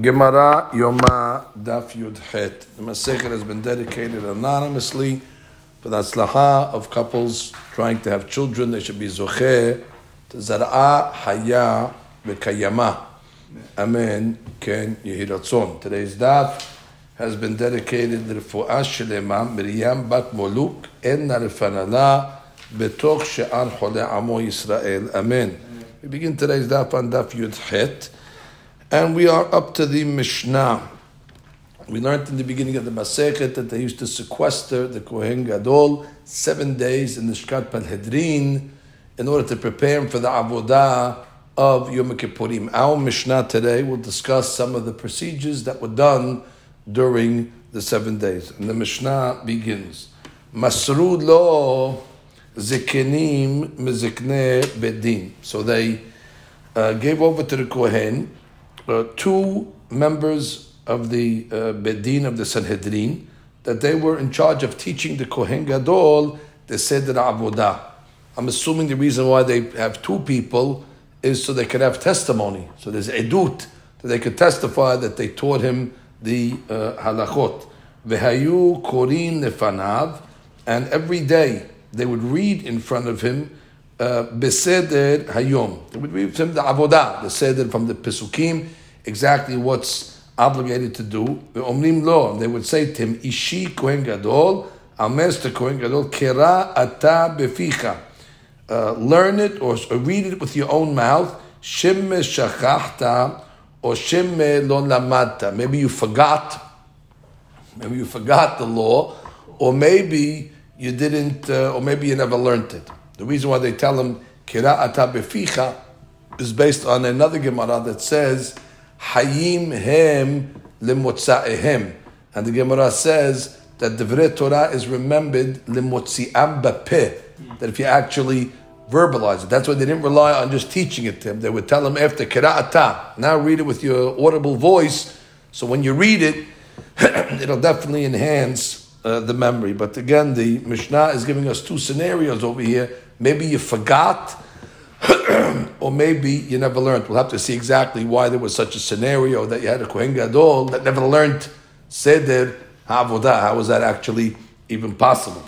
Gemara Yoma Daf Yud Het. The Masechet has been dedicated anonymously for the atzlacha of couples trying to have children. They should be zocheh to zar'a haya v'kayama. Amen. Ken Yehiratzon. Today's daf has been dedicated to Refu'ah Shelema Miriam Bat Moluk En Narifanala Betoch She'an Chole Amo Yisrael. Amen. We begin today's daf on Daf Yud Het. And we are up to the Mishnah. We learned in the beginning of the Masechet that they used to sequester the Kohen Gadol seven days in the Shkat Panhedrin in order to prepare him for the Avodah of Yom Kippurim. Our Mishnah today will discuss some of the procedures that were done during the seven days. And the Mishnah begins. Masrud lo zikenim mezikne bedin. So they uh, gave over to the Kohen uh, two members of the uh, Bedin of the Sanhedrin that they were in charge of teaching the Kohen Gadol the Seder Avodah. I'm assuming the reason why they have two people is so they could have testimony. So there's edut that they could testify that they taught him the uh, halachot. Vehayu korin nefanav, and every day they would read in front of him beseder hayom. They would read from the avodah, the seder from the pesukim, exactly what's obligated to do. Omrim lo, they would say to him, Ishi kohen gadol, master kohen gadol, kera ata beficha. Uh, learn it or, read it with your own mouth. Shemme shachachta or shemme lo lamata. Maybe you forgot. Maybe you forgot the law, or maybe you didn't, uh, or maybe you never learned it. The reason why they tell him kira ata beficha is based on another Gemara that says hayim hem limotzaehem, and the Gemara says that the Torah is remembered limotziam bapeh. That if you actually verbalize it, that's why they didn't rely on just teaching it to him. They would tell him after kira ata. Now read it with your audible voice. So when you read it, it'll definitely enhance uh, the memory. But again, the Mishnah is giving us two scenarios over here. Maybe you forgot, or maybe you never learned. We'll have to see exactly why there was such a scenario that you had a Kohen Gadol that never learned Seder Avodah. How was that actually even possible?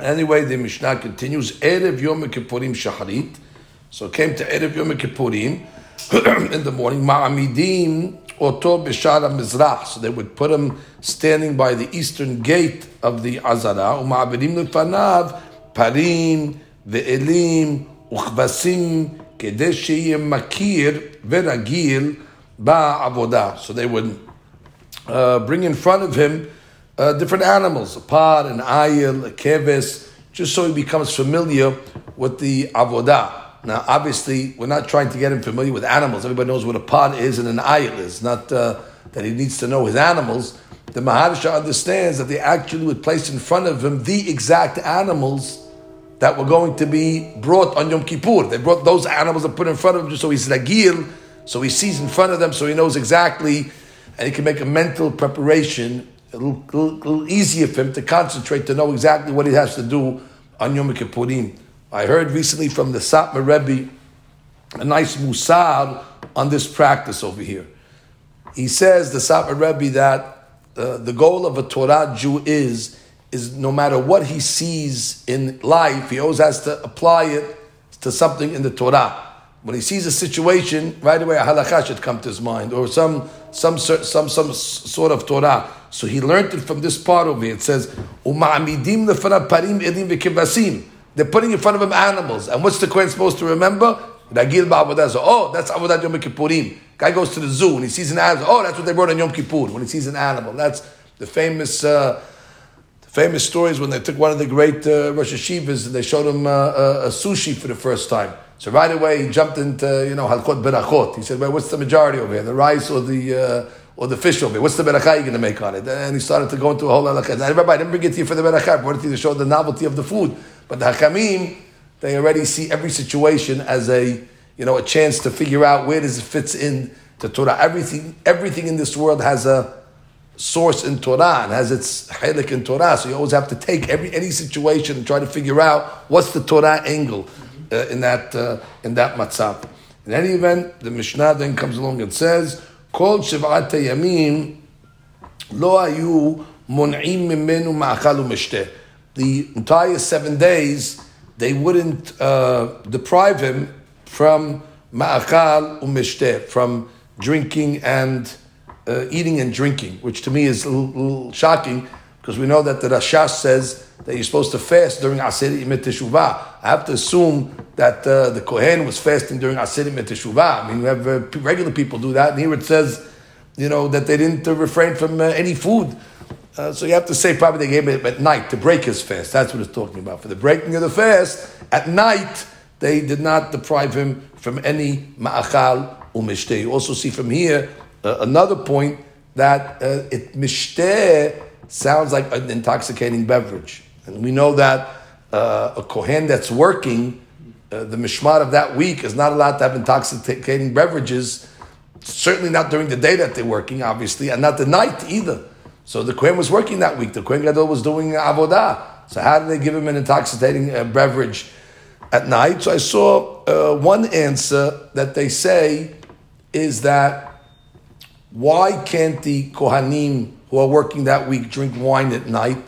Anyway, the Mishnah continues. Erev Yom Kippurim Shaharit. So came to Erev Yom Kippurim in the morning. Ma'amidim Oto Bishara Mizrach. So they would put him standing by the eastern gate of the Azara. Uma'abidim Lefanav Parim Ve'elim Uchvasim כדי שיהיה מכיר ורגיל בעבודה. So they would uh, bring in front of him uh, different animals, a pod, an ayil, a keves, just so he becomes familiar with the avodah. Now, obviously, we're not trying to get him familiar with animals. Everybody knows what a pod is and an ayil is, not uh, that he needs to know his animals. The Maharsha understands that they actually would place in front of him the exact animals that were going to be brought on Yom Kippur. They brought those animals and put in front of him so he's ragil, so he sees in front of them, so he knows exactly, and he can make a mental preparation a little, little, little, easier for him to concentrate to know exactly what he has to do on Yom Kippurim. I heard recently from the Satmar Rebbe a nice musar on this practice over here. He says the Satmar Rebbe that uh, the goal of a Torah Jew is is no matter what he sees in life, he always has to apply it to something in the Torah. When he sees a situation, right away a halakha should come to his mind, or some some some some sort of Torah. So he learned it from this part over here. It says, "Uma'amidim parim edim v'kivasim." They're putting in front of him animals, and what's the Kohen supposed to remember? Ragil oh, that's avodah Yom Kippurim. Guy goes to the zoo and he sees an animal. Oh, that's what they brought on Yom Kippur when he sees an animal. That's the famous. Uh, famous stories when they took one of the great uh, Rosh Hashivas and they showed him uh, uh, a sushi for the first time. So right away he jumped into you know halkot berachot. He said, "Well, what's the majority over here? The rice or the uh, or the fish over here? What's the beracha you're going to make on it?" And he started to go into a whole halakha. And everybody I didn't bring it to you for the beracha. I brought it to you to show the novelty of the food. But the hakamim, they already see every situation as a you know a chance to figure out where does it fits in to Torah. Everything everything in this world has a source in Torah and has its chalik in Torah. So you always have to take every any situation and try to figure out what's the Torah angle uh, in that uh, in that matzah. In any event, the Mishnah then comes along and says, "Kol shiv'ata yamim lo ayu mun'im mimenu ma'achal u'mishteh." The entire seven days, they wouldn't uh, deprive him from ma'achal u'mishteh, from drinking and uh, eating and drinking, which to me is a little, little, shocking because we know that the Rashash says that you're supposed to fast during Aseret Yimit Teshuvah. I have to assume that uh, the Kohen was fasting during Aseret Yimit Teshuvah. I mean, we have uh, regular people do that, and here it says, you know, that they didn't refrain from uh, any food. Uh, so you have to say probably they gave it at night to break his fast. That's what it's talking about. For the breaking of the fast, at night, they did not deprive him from any ma'achal u'mishteh. You also see from here uh, another point that uh, it mishteh sounds like an intoxicating beverage. And we know that uh, a Kohen that's working, uh, the mishmar of that week is not allowed to have intoxicating beverages, certainly not during the day that they're working, obviously, and not the night either. So the Kohen was working that week. The Kohen Gadol was doing avodah. So how did they give him an intoxicating uh, beverage at night? So I saw uh, one answer that they say is that why can't the Kohanim who are working that week drink wine at night?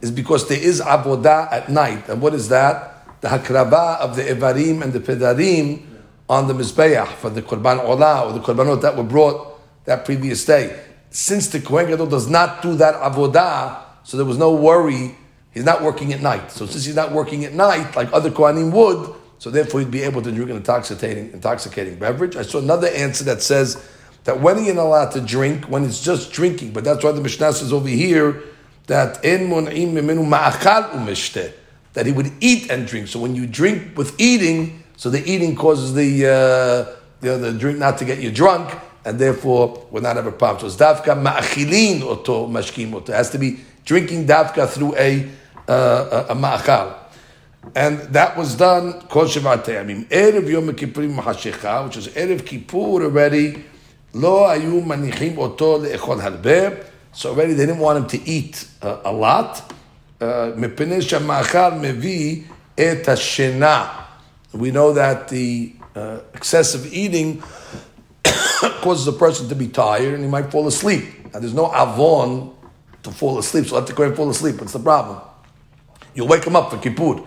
Is because there is avodah at night. And what is that? The hakrabah of the evarim and the pedarim on the mizbeach for the korban olah or the korbanot that were brought that previous day since the Kohen Gadol does not do that avodah, so there was no worry. He's not working at night. So since he's not working at night, like other Kohanim would, so therefore he'd be able to drink an intoxicating, intoxicating beverage. I saw another answer that says that when he's not allowed to drink, when it's just drinking, but that's why the Mishnah says over here that that he would eat and drink. So when you drink with eating, so the eating causes the, uh, the, the drink not to get you drunk, and therefore will not have a problem. So it's dafka ma'achilin oto mashkim oto. It has to be drinking dafka through a, uh, a, ma'achal. And that was done, kol shevat te'amim. Erev Yom Kippurim which is Erev Kippur already, lo ayu manichim oto le'echol harbe. So already they didn't want him to eat uh, a lot. מפני שהמאכל מביא את השינה. We know that the uh, excessive eating causes a person to be tired and he might fall asleep. Now, there's no avon to fall asleep, so let the Kohen fall asleep. What's the problem? You wake him up for Kippur.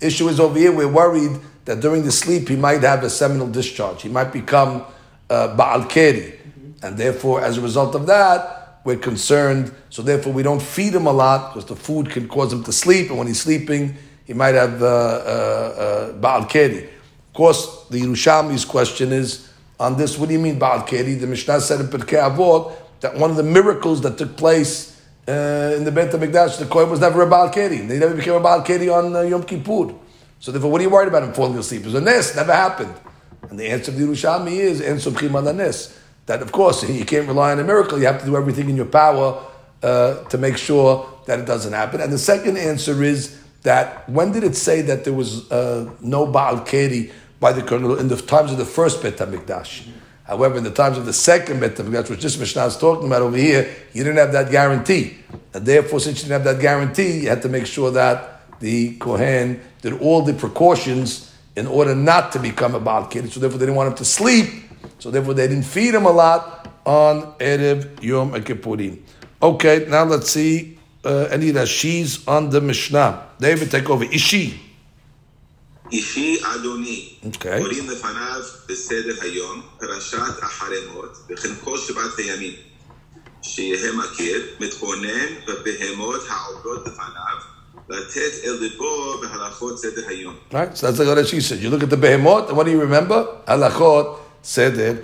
Issue is over here, we're worried that during the sleep he might have a seminal discharge. He might become uh, Baal Keri. And therefore, as a result of that, we're concerned. So therefore, we don't feed him a lot because the food can cause him to sleep. And when he's sleeping, he might have uh, uh, uh Baal Keri. Of course, the Yerushalmi's question is, on this. What do you mean Baal Keri? The Mishnah said in Pirkei Avot that one of the miracles that took place uh, in the Beit HaMikdash, the Kohen was never a Baal Keri. They never became a Baal Keri on uh, Yom Kippur. So therefore, what are you worried about him falling asleep? It was a nes, never happened. And the answer of the Yerushalmi is, En Subchim Alanes. That of course, you can't rely on a miracle. You have to do everything in your power uh, to make sure that it doesn't happen. And the second answer is that when did it say that there was uh, no Baal Keri by the Colonel in the times of the first Bet HaMikdash. However, in the times of the second Bet HaMikdash, which this Mishnah is talking about over here, you didn't have that guarantee. And therefore, since you didn't have that guarantee, you had to make sure that the Kohen did all the precautions in order not to become a Baal Kid. So therefore, they didn't want him to sleep. So therefore, they didn't feed him a lot on Erev Yom Kippurim. Okay, now let's see uh, any Rashis on the Mishnah. David, take over. Ishi. אישי אדוני, קוראים לפניו בסדר היום, פרשת אחרי מות, וכן כל שבעת הימים. שיהיה מכיר, מתבונן בבהמות העובדות לפניו, Right, so that's like what she said. You look at the behemoth, and what do you remember? Halachot seder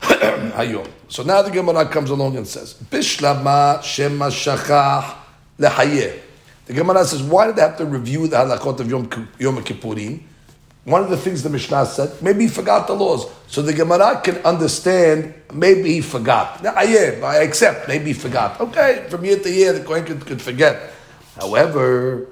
hayom. So now the Gemara comes along and says, Bishlama shema shachach lehayeh. The Gemara says, why did they have to review the halachot of Yom, Yom Kippurim? One of the things the Mishnah said, maybe he forgot the laws. So the Gemara can understand, maybe he forgot. I accept, maybe he forgot. Okay, from year to year, the Kohen could, could forget. However,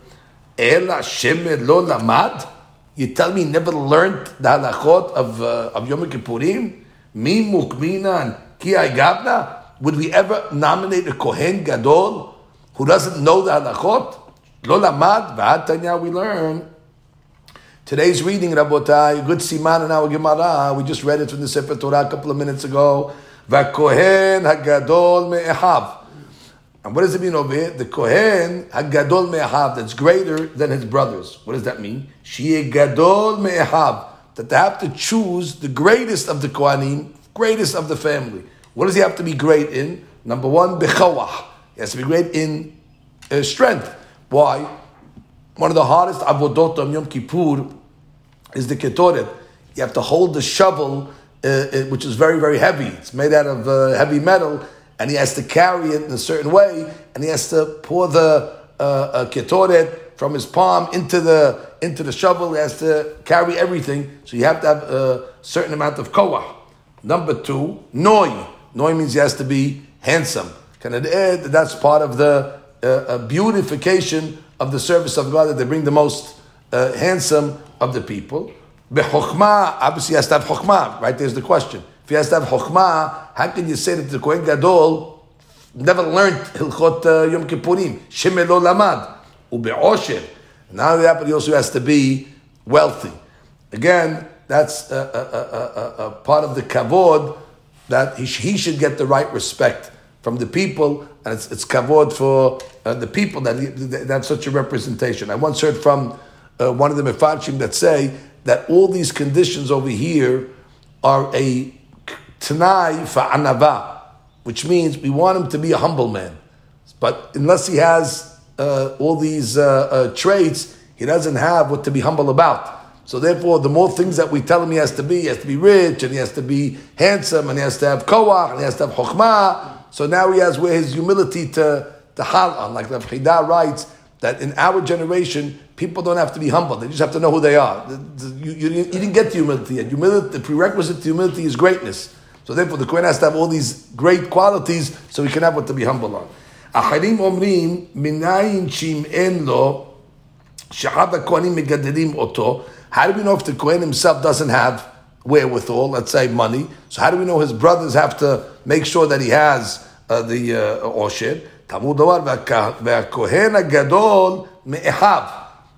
Ela Shemed Lo Lamad, you tell me never learned the halachot of, uh, of Yom Kippurim? Mi Mukmina Ki Gavna? Would we ever nominate a Kohen Gadol who doesn't know the halachot? Lo lamad, v'atanya we learn. Today's reading, Rabotai, good siman in our Gemara. We just read it from the Sefer Torah a couple of minutes ago. V'kohen hagadol me'ehav. And what does it mean over here? The Kohen hagadol me'ehav, that's greater than his brothers. What does that mean? Shie gadol me'ehav. That they have to choose the greatest of the Kohanim, greatest of the family. What does he have to be great in? Number one, bechawah. He has to be great in uh, strength. Why? One of the hardest avodot on Yom Kippur is the ketoret. You have to hold the shovel, uh, uh, which is very, very heavy. It's made out of uh, heavy metal, and he has to carry it in a certain way, and he has to pour the uh, uh ketoret from his palm into the into the shovel. He has to carry everything, so you have to have a certain amount of koah. Number two, noi. Noi means he has to be handsome. Can I that's part of the uh, beautification of the service of God that they bring the most uh, handsome of the people. Bechokma, obviously has to have chokma, right? There's the question. If he has to have chokma, how can you say that the Kohen Gadol never learned Hilchot uh, Yom Kippurim? Shemelo lamad. Ube'osher. Now that, but he also has to be wealthy. Again, that's a, a, a, a part of the kavod that he, he should get the right respect from the people, and it's, it's kavod for uh, the people that, that have such a representation. I once heard from uh, one of the mefarshim that say that all these conditions over here are a tanai anava, which means we want him to be a humble man. But unless he has uh, all these uh, uh, traits, he doesn't have what to be humble about. So therefore, the more things that we tell him he has to be, he has to be rich, and he has to be handsome, and he has to have koach, and he has to have chokhmah, so now he has where his humility to, to hal on. Like the Chida writes, that in our generation, people don't have to be humble. They just have to know who they are. You, you, you didn't get to humility yet. Humility, the prerequisite to humility is greatness. So therefore, the Kohen has to have all these great qualities so he can have what to be humble on. אחרים אומרים, מניין שאם אין לו, שאחד הכהנים מגדלים אותו, how do we know if the Kohen himself doesn't have wherewithal, let's say money. So how do we know his brothers have to make sure that he has uh, the uh, osher? Talmud והכהן הגדול מאחיו.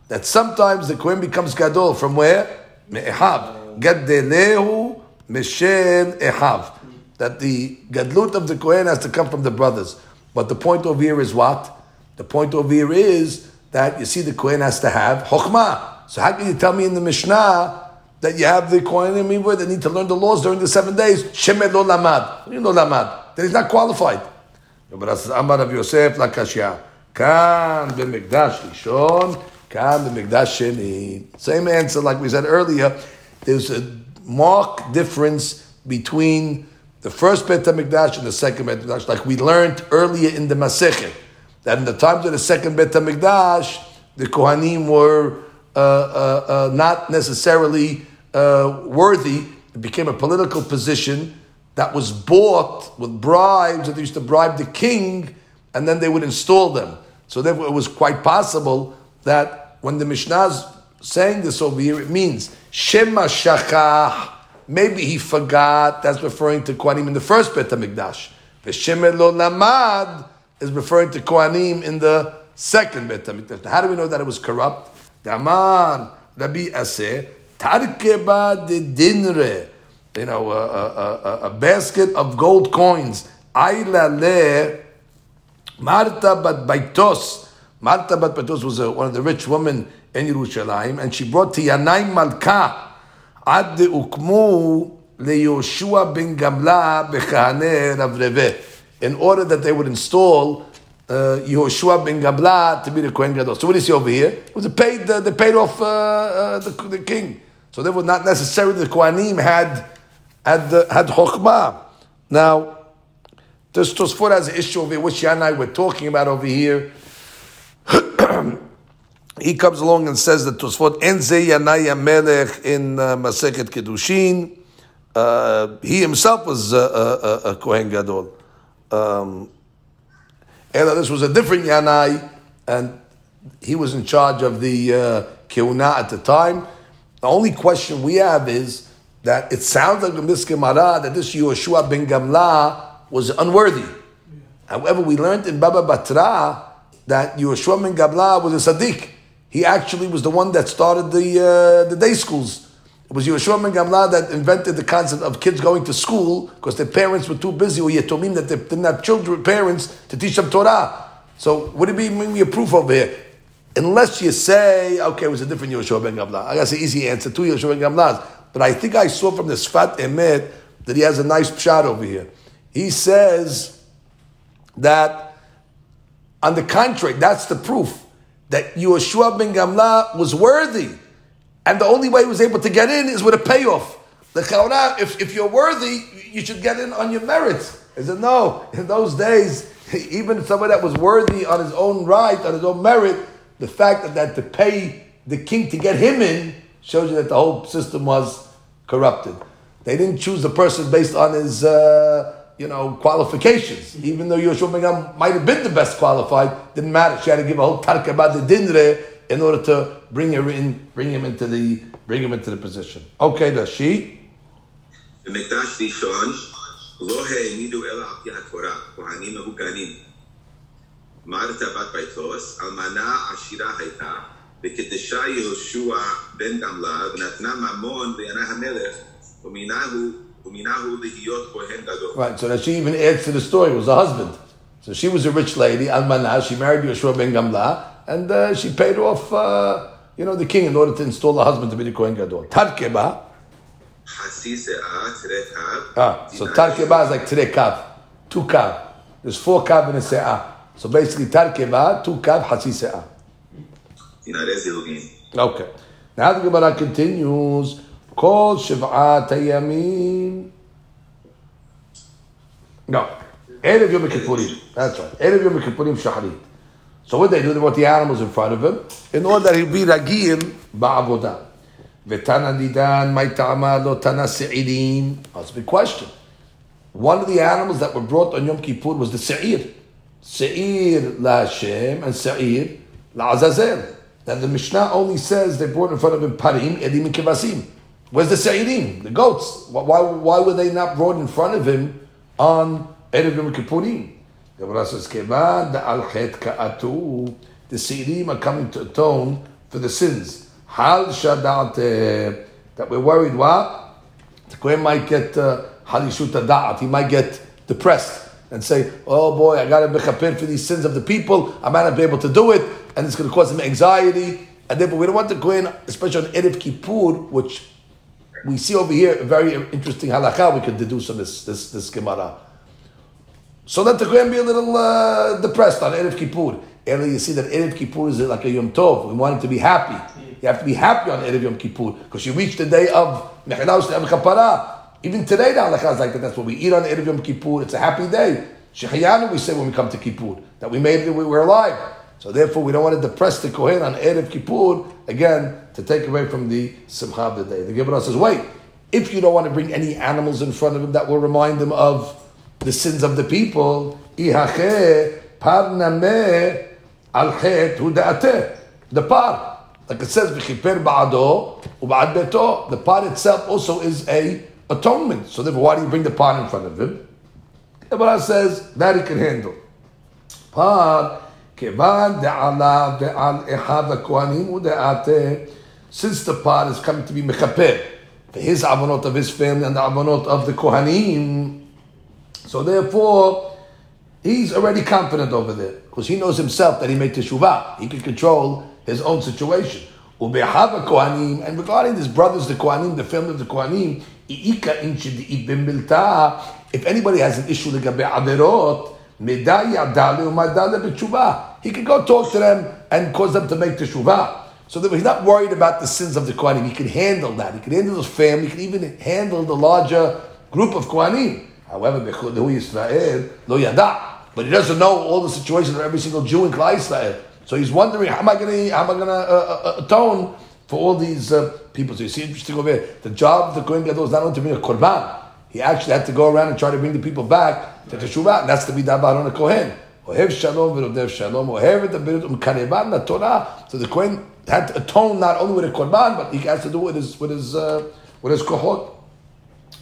That sometimes the Kohen becomes gadol from where? מאחיו. גדלהו Mishem Ehav. That the Gadlut of the Kohen has to come from the brothers. But the point over here is what? The point over here is that you see the Kohen has to have Chokhmah. So how can you tell me in the Mishnah that you have the Kohanim Mivur that need to learn the laws during the seven days. Shemed lo lamad. You know lamad. That he's not qualified. But as Amar of Yosef lakashya. Kan b'mikdash lishon. Kan b'mikdash. Same answer like we said earlier. There's a marked difference between the first Bet HaMikdash and the second Bet HaMikdash, like we learned earlier in the Masechet, that in the times of the second Bet HaMikdash, the Kohanim were uh, uh, uh, not necessarily uh, worthy. It became a political position that was bought with bribes, that they used to bribe the king, and then they would install them. So therefore, it was quite possible that when the Mishnah is saying this over here, it means Shema Shachach. Maybe he forgot. That's referring to Kohanim in the first Bet Hamikdash. V'Shemed Lo Lamad is referring to Kohanim in the second Bet Hamikdash. How do we know that it was corrupt? Daman Rabbi Aseh Tarkeba de Dinre, you know, a, a, a, a basket of gold coins. Aila le Marta bat Baitos. Marta bat Baitos was a, one of the rich women in Yerushalayim, and she brought to Yanai Malka ad ukmu leYoshua ben Gamla bechane Rav in order that they would install uh, Yehoshua ben Gamla to be the Kohen Gadol. So what do you see over here? It was a paid, uh, they paid off uh, uh, the, the, king. So they were not necessarily the Kohanim had had the, had Chokhmah. Now, this Tosfot has an issue over here, which and were talking about over here. he comes along and says that Tosfot Enze Yanai Melech in uh, Maseket Kedushin. Uh, he himself was uh, a, a, a Kohen Gadol. Um, Ella, this was a different Yanai, and he was in charge of the uh, Keuna at the time. The only question we have is that it sounds like this Gemara that this Yehoshua ben Gamla was unworthy. Yeah. However, we learned in Baba Batra that Yehoshua ben Gamla was a Sadiq. He actually was the one that started the, uh, the day schools It was Yehoshua ben Gamla that invented the concept of kids going to school because their parents were too busy or Yetomim that they didn't have children, parents to teach them Torah. So what do you mean me a proof over here? Unless you say, okay, it was a different Yehoshua ben Gamla. I got an easy answer, two Yehoshua ben Gamlas. But I think I saw from the Sfat Emet that he has a nice pshat over here. He says that, on the contrary, that's the proof that Yehoshua ben Gamla was worthy and the only way he was able to get in is with a payoff. The Chaura, if, if you're worthy, you should get in on your merits. He said, no, in those days, even someone that was worthy on his own right, on his own merit, the fact that, that to pay the king to get him in shows you that the whole system was corrupted. They didn't choose the person based on his, uh, you know, qualifications. Even though Yoshua Begam might have been the best qualified, didn't matter. She had to give a whole tarka about the dinre in order to bring her in, bring him into the, bring him into the position. Okay, the she. במקדש ראשון לא העמידו אלא על פי התורה, כהנים מהוגנים. מרתה בת ביתוס, אלמנה עשירה הייתה, וקידשה יהושע בן גמלה, ונתנה ממון בעיני המלך, ומינהו להיות כהן גדול. Right, so that she even adds to the story, was a husband. So she was a rich lady, Almanah, she married Yeshua ben Gamla, and uh, she paid off, uh, you know, the king in order to install a husband to be the Kohen Gadol. Tarkeba. Ah, so Tarkeba is like Tere Kav, two Kav. There's four Kav in a Se'ah. So basically Tarkeba, two Kav, Hasi Se'ah. Okay. Now the Gemara continues. Kol Shiv'at Yamin. No. Erev Yom Kippurim. That's right. Erev Yom Kippurim Shahrit. So what they do, they brought the animals in front of him in order he'll be ragil ba'avodah. V'tana nidan ma'itama lo tana se'irim. That's a big question. One of the animals that were brought on Yom Kippur was the se'ir. Se'ir la Hashem and se'ir la Azazel. Then the Mishnah only says they brought in front of him parim, edim, and kivasim. Where's the se'irim, the goats? Why, why were they not brought in front of him on Erev Yom Kippurim? The Kevan al. The are coming to atone for the sins. Hal shadat that we're worried what? The Kohen might get halishut uh, da'at. He might get depressed and say, "Oh boy, I got to be for these sins of the people. I might not be able to do it, and it's going to cause him anxiety." And therefore, we don't want the Kohen, especially on Erev Kippur, which we see over here a very interesting halakha we can deduce from this this, this Gemara so let the Kohen be a little uh, depressed on Erev Kippur. Earlier you see that Erev Kippur is like a Yom Tov. We want him to be happy. You have to be happy on Erev Yom Kippur because you reach the day of Mechilaus Kapara. Even today, the halakha is like that. That's what we eat on Erev Yom Kippur. It's a happy day. Shechayanu, we say when we come to Kippur, that we made it, we were alive. So therefore, we don't want to depress the Kohen on Erev Kippur, again, to take away from the Simcha of the day. The Gemara says, wait, if you don't want to bring any animals in front of him that will remind him of the sins of the people, the par. Like it says, the par itself also is a atonement. So therefore, why do you bring the par in front of him? The Gemara says that he can handle. Par, kevan de'ala ve'al echav kohanim u'de'ate. Since the par is coming to be mechaper, for his avonot of his family and the avonot of the kohanim, so therefore, he's already confident over there because he knows himself that he made teshuvah. He can control his own situation. And regarding his brothers, the Kohanim, the family of the Kohanim, if anybody has an issue legabe averot, he can go talk to them and cause them to make teshuvah. So he's not worried about the sins of the Kohanim. He can handle that. He can handle his family. He can even handle the larger group of Kohanim. However, Yisrael lo yada, but he doesn't know all the situations of every single Jew in Klal Yisrael. So he's wondering, how am I going to, to uh, uh, atone for all these uh, people? So you see, interesting over here. The job of the Kohen Gadol is not only to bring a korban. He actually had to go around and try to bring the people back to Teshuvah, and that's to be davar on a Kohen. Ohev shalom v'rodev shalom. Ohev et abirit umkaneban la Torah. So the Kohen had to atone not only with a korban, but he has to do it with his with his uh, with his kohot.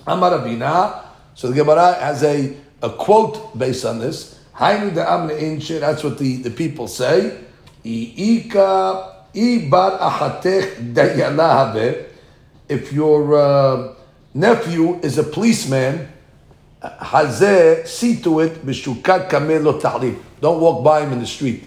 Amar Rabina. So the Gemara has a, a quote based on this. That's what the, the people say. if your uh, nephew is a policeman, hazeh, see to it, b'shukat kamelo ta'lif. Don't walk by him in the street.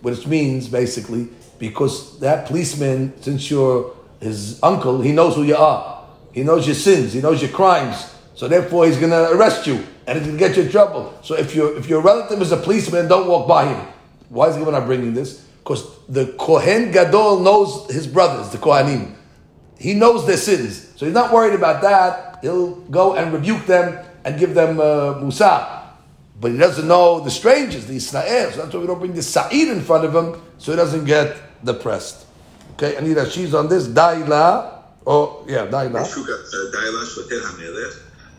Which means, basically, because that policeman, since you're his uncle, he knows who you are. He knows your sins. He knows your crimes. So therefore, he's going to arrest you and he's going to get you in trouble. So if your if your relative is a policeman, don't walk by him. Why is the not bringing this? Because the Kohen Gadol knows his brothers, the Kohanim. He knows their sins. So he's not worried about that. He'll go and rebuke them and give them uh, Musa. But he doesn't know the strangers, the Israel. So that's why we don't bring the Sa'id in front of him so he doesn't get depressed. Okay, I need a she's on this. Daila. Oh, yeah, Daila. Daila שוטר המלך,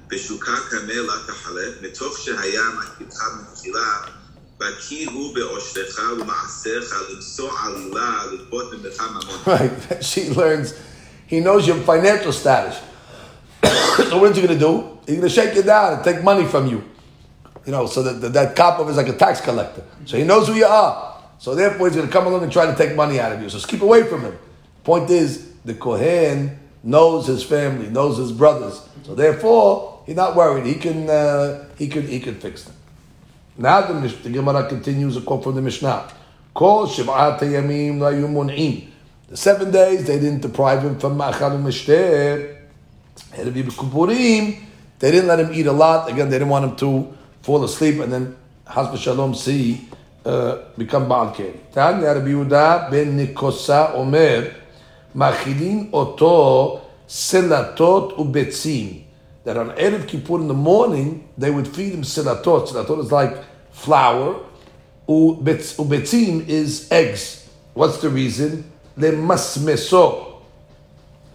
בשוקה כמלה תחלה, מתוך שהיה מכיתך מתחילה, בקי הוא בעושרך ומעשיך למצוא עלילה לגבות ממך ממון. Right, she learns, he knows your financial status. so what is he going to do? He's going to shake you down and take money from you. You know, so that, that, that cop is like a tax collector. So he knows who you are. So therefore he's going to come along and try to take money out of you. So keep away from him. Point is, the Kohen knows his family, knows his brothers. So therefore, he's not worried. He can, uh, he can, he can fix them. Now the, the Gemara continues a quote from the Mishnah. The seven days they didn't deprive him from ma'achal u'mishteh. They didn't let him eat a lot. Again, they didn't want him to fall asleep and then Hasba Shalom see uh, become Baal Keri. Tanya Rabbi Yehuda ben Nikosa Omer Machilin Oto Selatot Ubetzim. That on Erev Kippur in the morning they would feed him selatot. Selatot is like flour. Ubetzim is eggs. What's the reason? Le masmeso.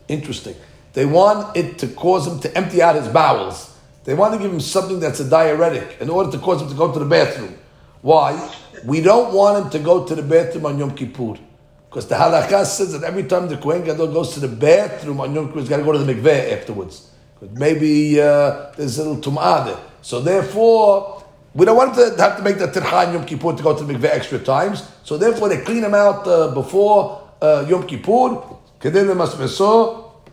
Interesting. They want it to cause him to empty out his bowels. They want to give him something that's a diuretic in order to cause him to go to the bathroom. Why? We don't want him to go to the bathroom on Yom Kippur. Because the halakha says that every time the Kohen Gadol goes to the bathroom on Yom Kippur, he's got to go to the mikveh afterwards. But Maybe uh, there's a little tum'ah there. So therefore, we don't want him to have to make the tircha Yom Kippur to go to the mikveh extra times. So therefore, they clean him out uh, before uh, Yom Kippur.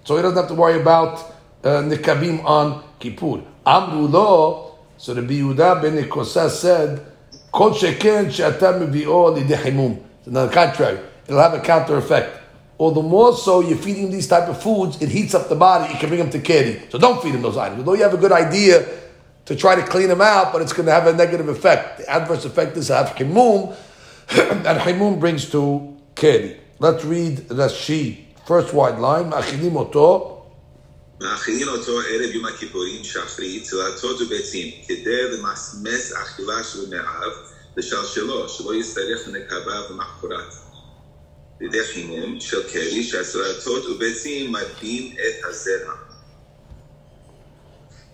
So he doesn't have to worry about uh, nikabim on Kippur. Amru lo, so the Yehuda ben Nikosa said, Kol sheken she'ata mevi'o lidehimum. On the contrary, it'll have a counter effect. Or the more so you're feeding these type of foods, it heats up the body, it can bring them to keri. So don't feed him those items. Although you have a good idea to try to clean them out, but it's going to have a negative effect. The adverse effect is have himum, and himum brings to keri. Let's read Rashi, first wide line, מאכילים אותו מאכילים אותו ערב יום הכיפורים שחרית, צלתות וביצים, כדי למסמס אכילה של מאב לשלשלו, שלא יצטרך לנקבה במחרת. לידי חימום של קרי, שהצלתות וביצים מטביעים את הזרע.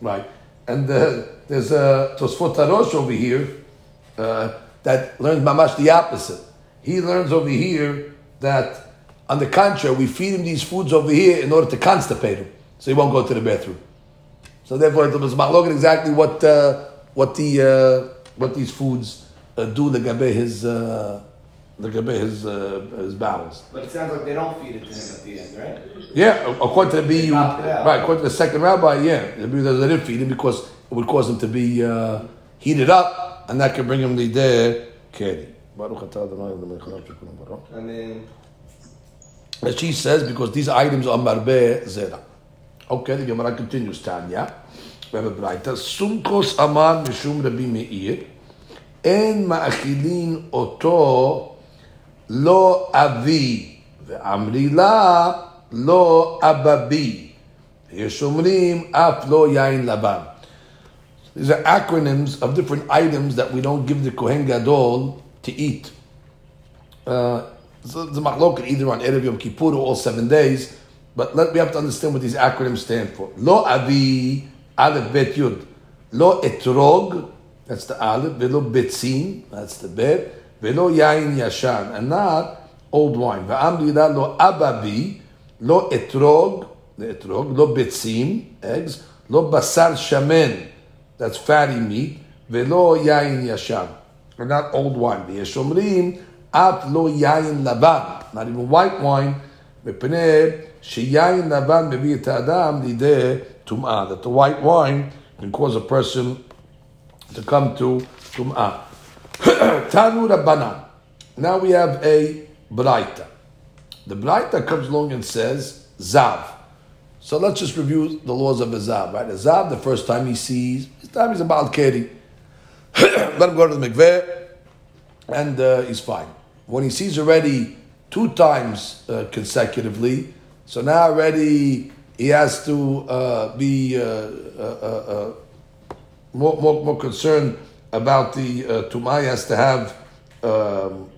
Right. And uh, there's a Tosfot Tarosh over here uh, that learns mamash the opposite. He learns over here that, on the contrary, we feed him these foods over here in order to constipate him so he won't go to the bathroom. So therefore, it was machloket exactly what uh, what the uh, what these foods uh, do legabe his uh, legabe his uh, his bowels. But it sounds like they don't feed it to him at the end, right? Yeah, according to the BU, right? According to the second rabbi, yeah, they didn't feed him because it would cause him to be uh, heated up, and that could bring him the keri. I mean. As she says, because these items are marbe zera. Okay, the Gemara continues, Tanya. We have a brighter. Sunkos amar mishum Rabbi Meir. En ma'achilin oto lo avi. ואמרי לה לא אבבי. יש אומרים אף לא יין לבן. These are acronyms of different items that we don't give the Kohen Gadol to eat. Uh, so the machlok either on Erev Yom Kippur or all seven days. But let, we have to understand what these acronyms stand for. Lo avi, aleph bet yud. Lo etrog, that's the aleph. Velo betzin, that's the bet. Velo yain yashan, and not old wine. Va'am lo ababi, lo etrog, the etrog, lo betzim, eggs. Lo basar shamen, that's fatty meat. Velo yain yashan, and not old wine. V'yeshomrim, Af lo yayin lavan, not even white wine, mepnei sheyayin lavan mevi et adam lideh tum'ah, that the white wine can cause a person to come to tum'ah. Tanu Rabbanan. Now we have a Braita. The Braita comes along and says, Zav. So let's just review the laws of a Zav, right? A Zav, the first time he sees, this time he's a about Keri. Let him go to the mikveh, and uh, he's fine. When he sees already two times uh, consecutively, so now already he has to uh, be uh, uh, uh, more, more, more concerned about the uh. He has to have um,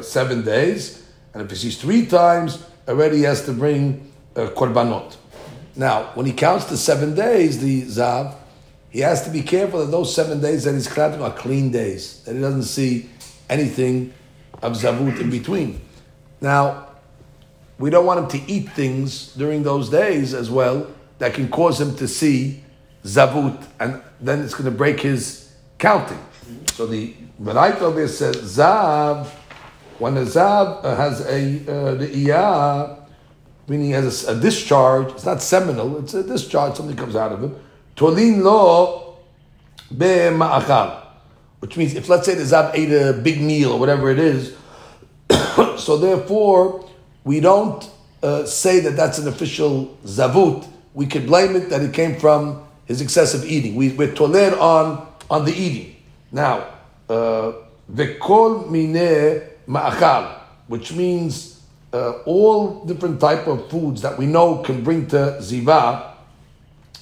seven days. And if he sees three times, already he has to bring korbanot. Now, when he counts the seven days, the Zav, he has to be careful that those seven days that he's counting are clean days, that he doesn't see anything of Zavut in between. Now, we don't want him to eat things during those days as well that can cause him to see Zavut, and then it's going to break his counting. So the Baraita over says Zav, when a Zav has a uh, the Iyah, meaning he has a, a, discharge, it's not seminal, it's a discharge, something comes out of him. Tolin lo be which means if let's say the Zav ate a big meal or whatever it is, so therefore we don't uh, say that that's an official Zavut. We could blame it that it came from his excessive eating. We, we're toler on, on the eating. Now, uh, vekol mine ma'achal, which means uh, all different type of foods that we know can bring to ziva,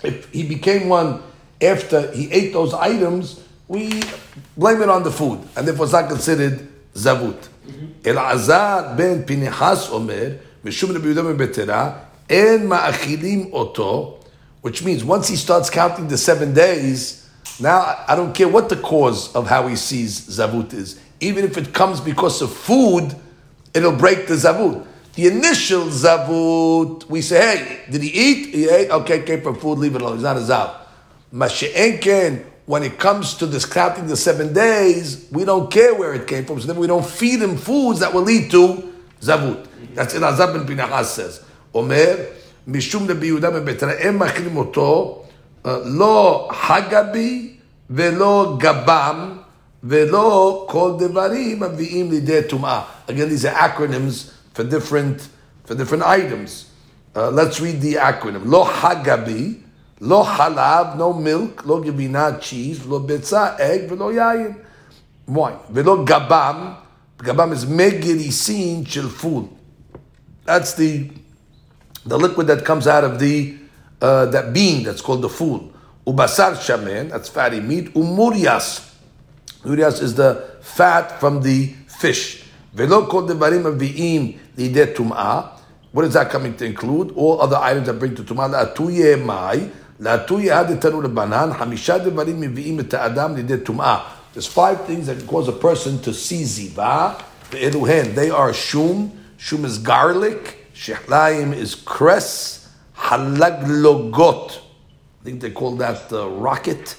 if he became one after he ate those items, we blame it on the food, and therefore it's not considered zavut. אלעזר ben פנחס אומר, ושום רבי יהודה מבטרה, אין מאכילים אותו, which means once he starts counting the seven days, now I don't care what the cause of how he sees zavut is. Even if it comes because of food, it'll break the zavut. The initial zavut, we say, hey, did he eat? He ate? Okay, came for food, leave it alone. He's not a zav. Mashe'enken, when it comes to this counting the seven days, we don't care where it came from, so then we don't feed him foods that will lead to zavut. That's in Azab bin Pinachas says. Omer, משום רבי יהודה מבית מאכילים אותו, לא חגבי ולא גבם ולא כל דברים מביאים לידי טומאה. Again, these are acronyms for different, for different items. Uh, let's read the acronym. Lo hagabi, lo halab, no milk, lo gibina, cheese, lo betza, egg, velo yayin, wine. Velo gabam, gabam is megirisin shel food. That's the the liquid that comes out of the uh, that bean that's called the fool. Ubasar shamen, that's fatty meat. Umurias, murias is the fat from the fish. Velo kol devarim aviim lideh tum'ah. What is that coming to include? All other items that bring to tum'ah. La'atuye mai. La'atuye hadetanu lebanan. Hamisha devarim mevi'im et adam lideh tum'ah. There's five things that can cause a person to see ziva. The They are shum. Shum is garlic. Shehlayim is cress, halaglogot. I think they call that uh, rocket.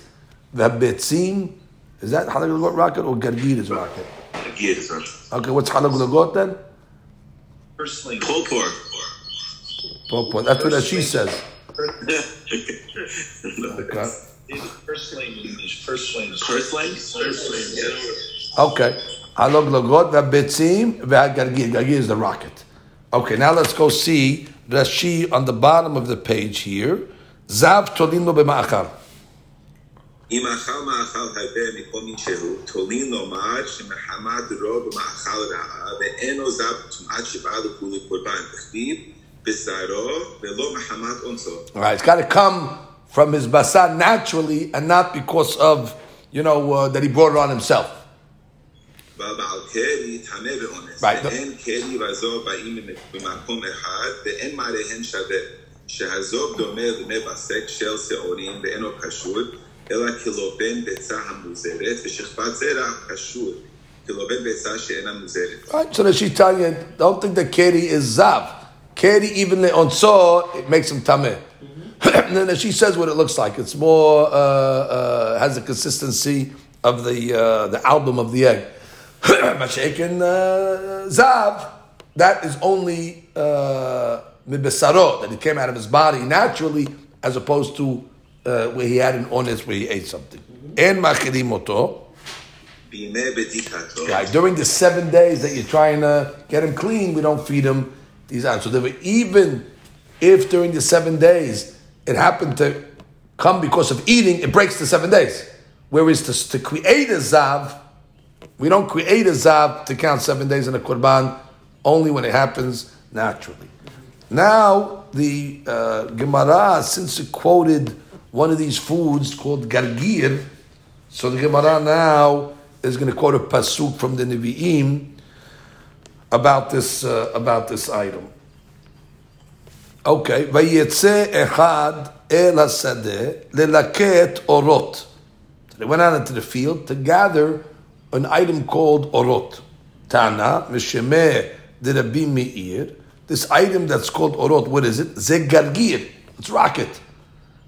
Vabetzim. Is that halaglogot rocket or gargir is rocket? Gargir is rocket. Okay, what's halaglogot then? Firstly, popor. Popor. That's what she says. okay. Purslane English. Purslane. First lane. Okay. Is the rocket. Okay. Now let's go see Rashi on the bottom of the page here. Zav tolin lo b'ma'achar. אם מאכל בשרו ולא מחמת אונסו. Alright, it's got to come from his basar naturally and not because of, you know, uh, that he brought it on himself. בעל קרי טמא ואונס, ואין קרי וזו באים במקום אחד, ואין מראיהן שווה, שהזוב דומה למי בסק של שעורים ואינו קשור, אלא כלובן ביצה המוזרת, ושכבת זרע קשור. כלובן ביצה שאינה מוזרת. Right, so she tell you, don't think that Keri is Zav. Keri, even on saw, it makes him tameh. and then she says what it looks like. It's more, uh, uh, has the consistency of the, uh, the album of the egg. Mashaken uh, Zav, that is only uh, mibesaro, that it came out of his body naturally, as opposed to uh, where he had an honest where he ate something. En machirim oto. during the seven days that you're trying to get him clean, we don't feed him these animals. So were, even if during the seven days it happened to come because of eating, it breaks the seven days. Whereas to, to create a zav, we don't create a zav to count seven days in a korban, only when it happens naturally. Now, the uh, Gemara, since it quoted one of these foods called gargir, so the Gemara now is going to quote a pasuk from the Nevi'im about this uh, about this item. Okay, vayetze echad el hasadeh lelaket orot. They went out into the field to gather an item called orot. Tana mishemeh de Rabbi Meir this item that's called orot, what is it? Zegargir. It's rocket.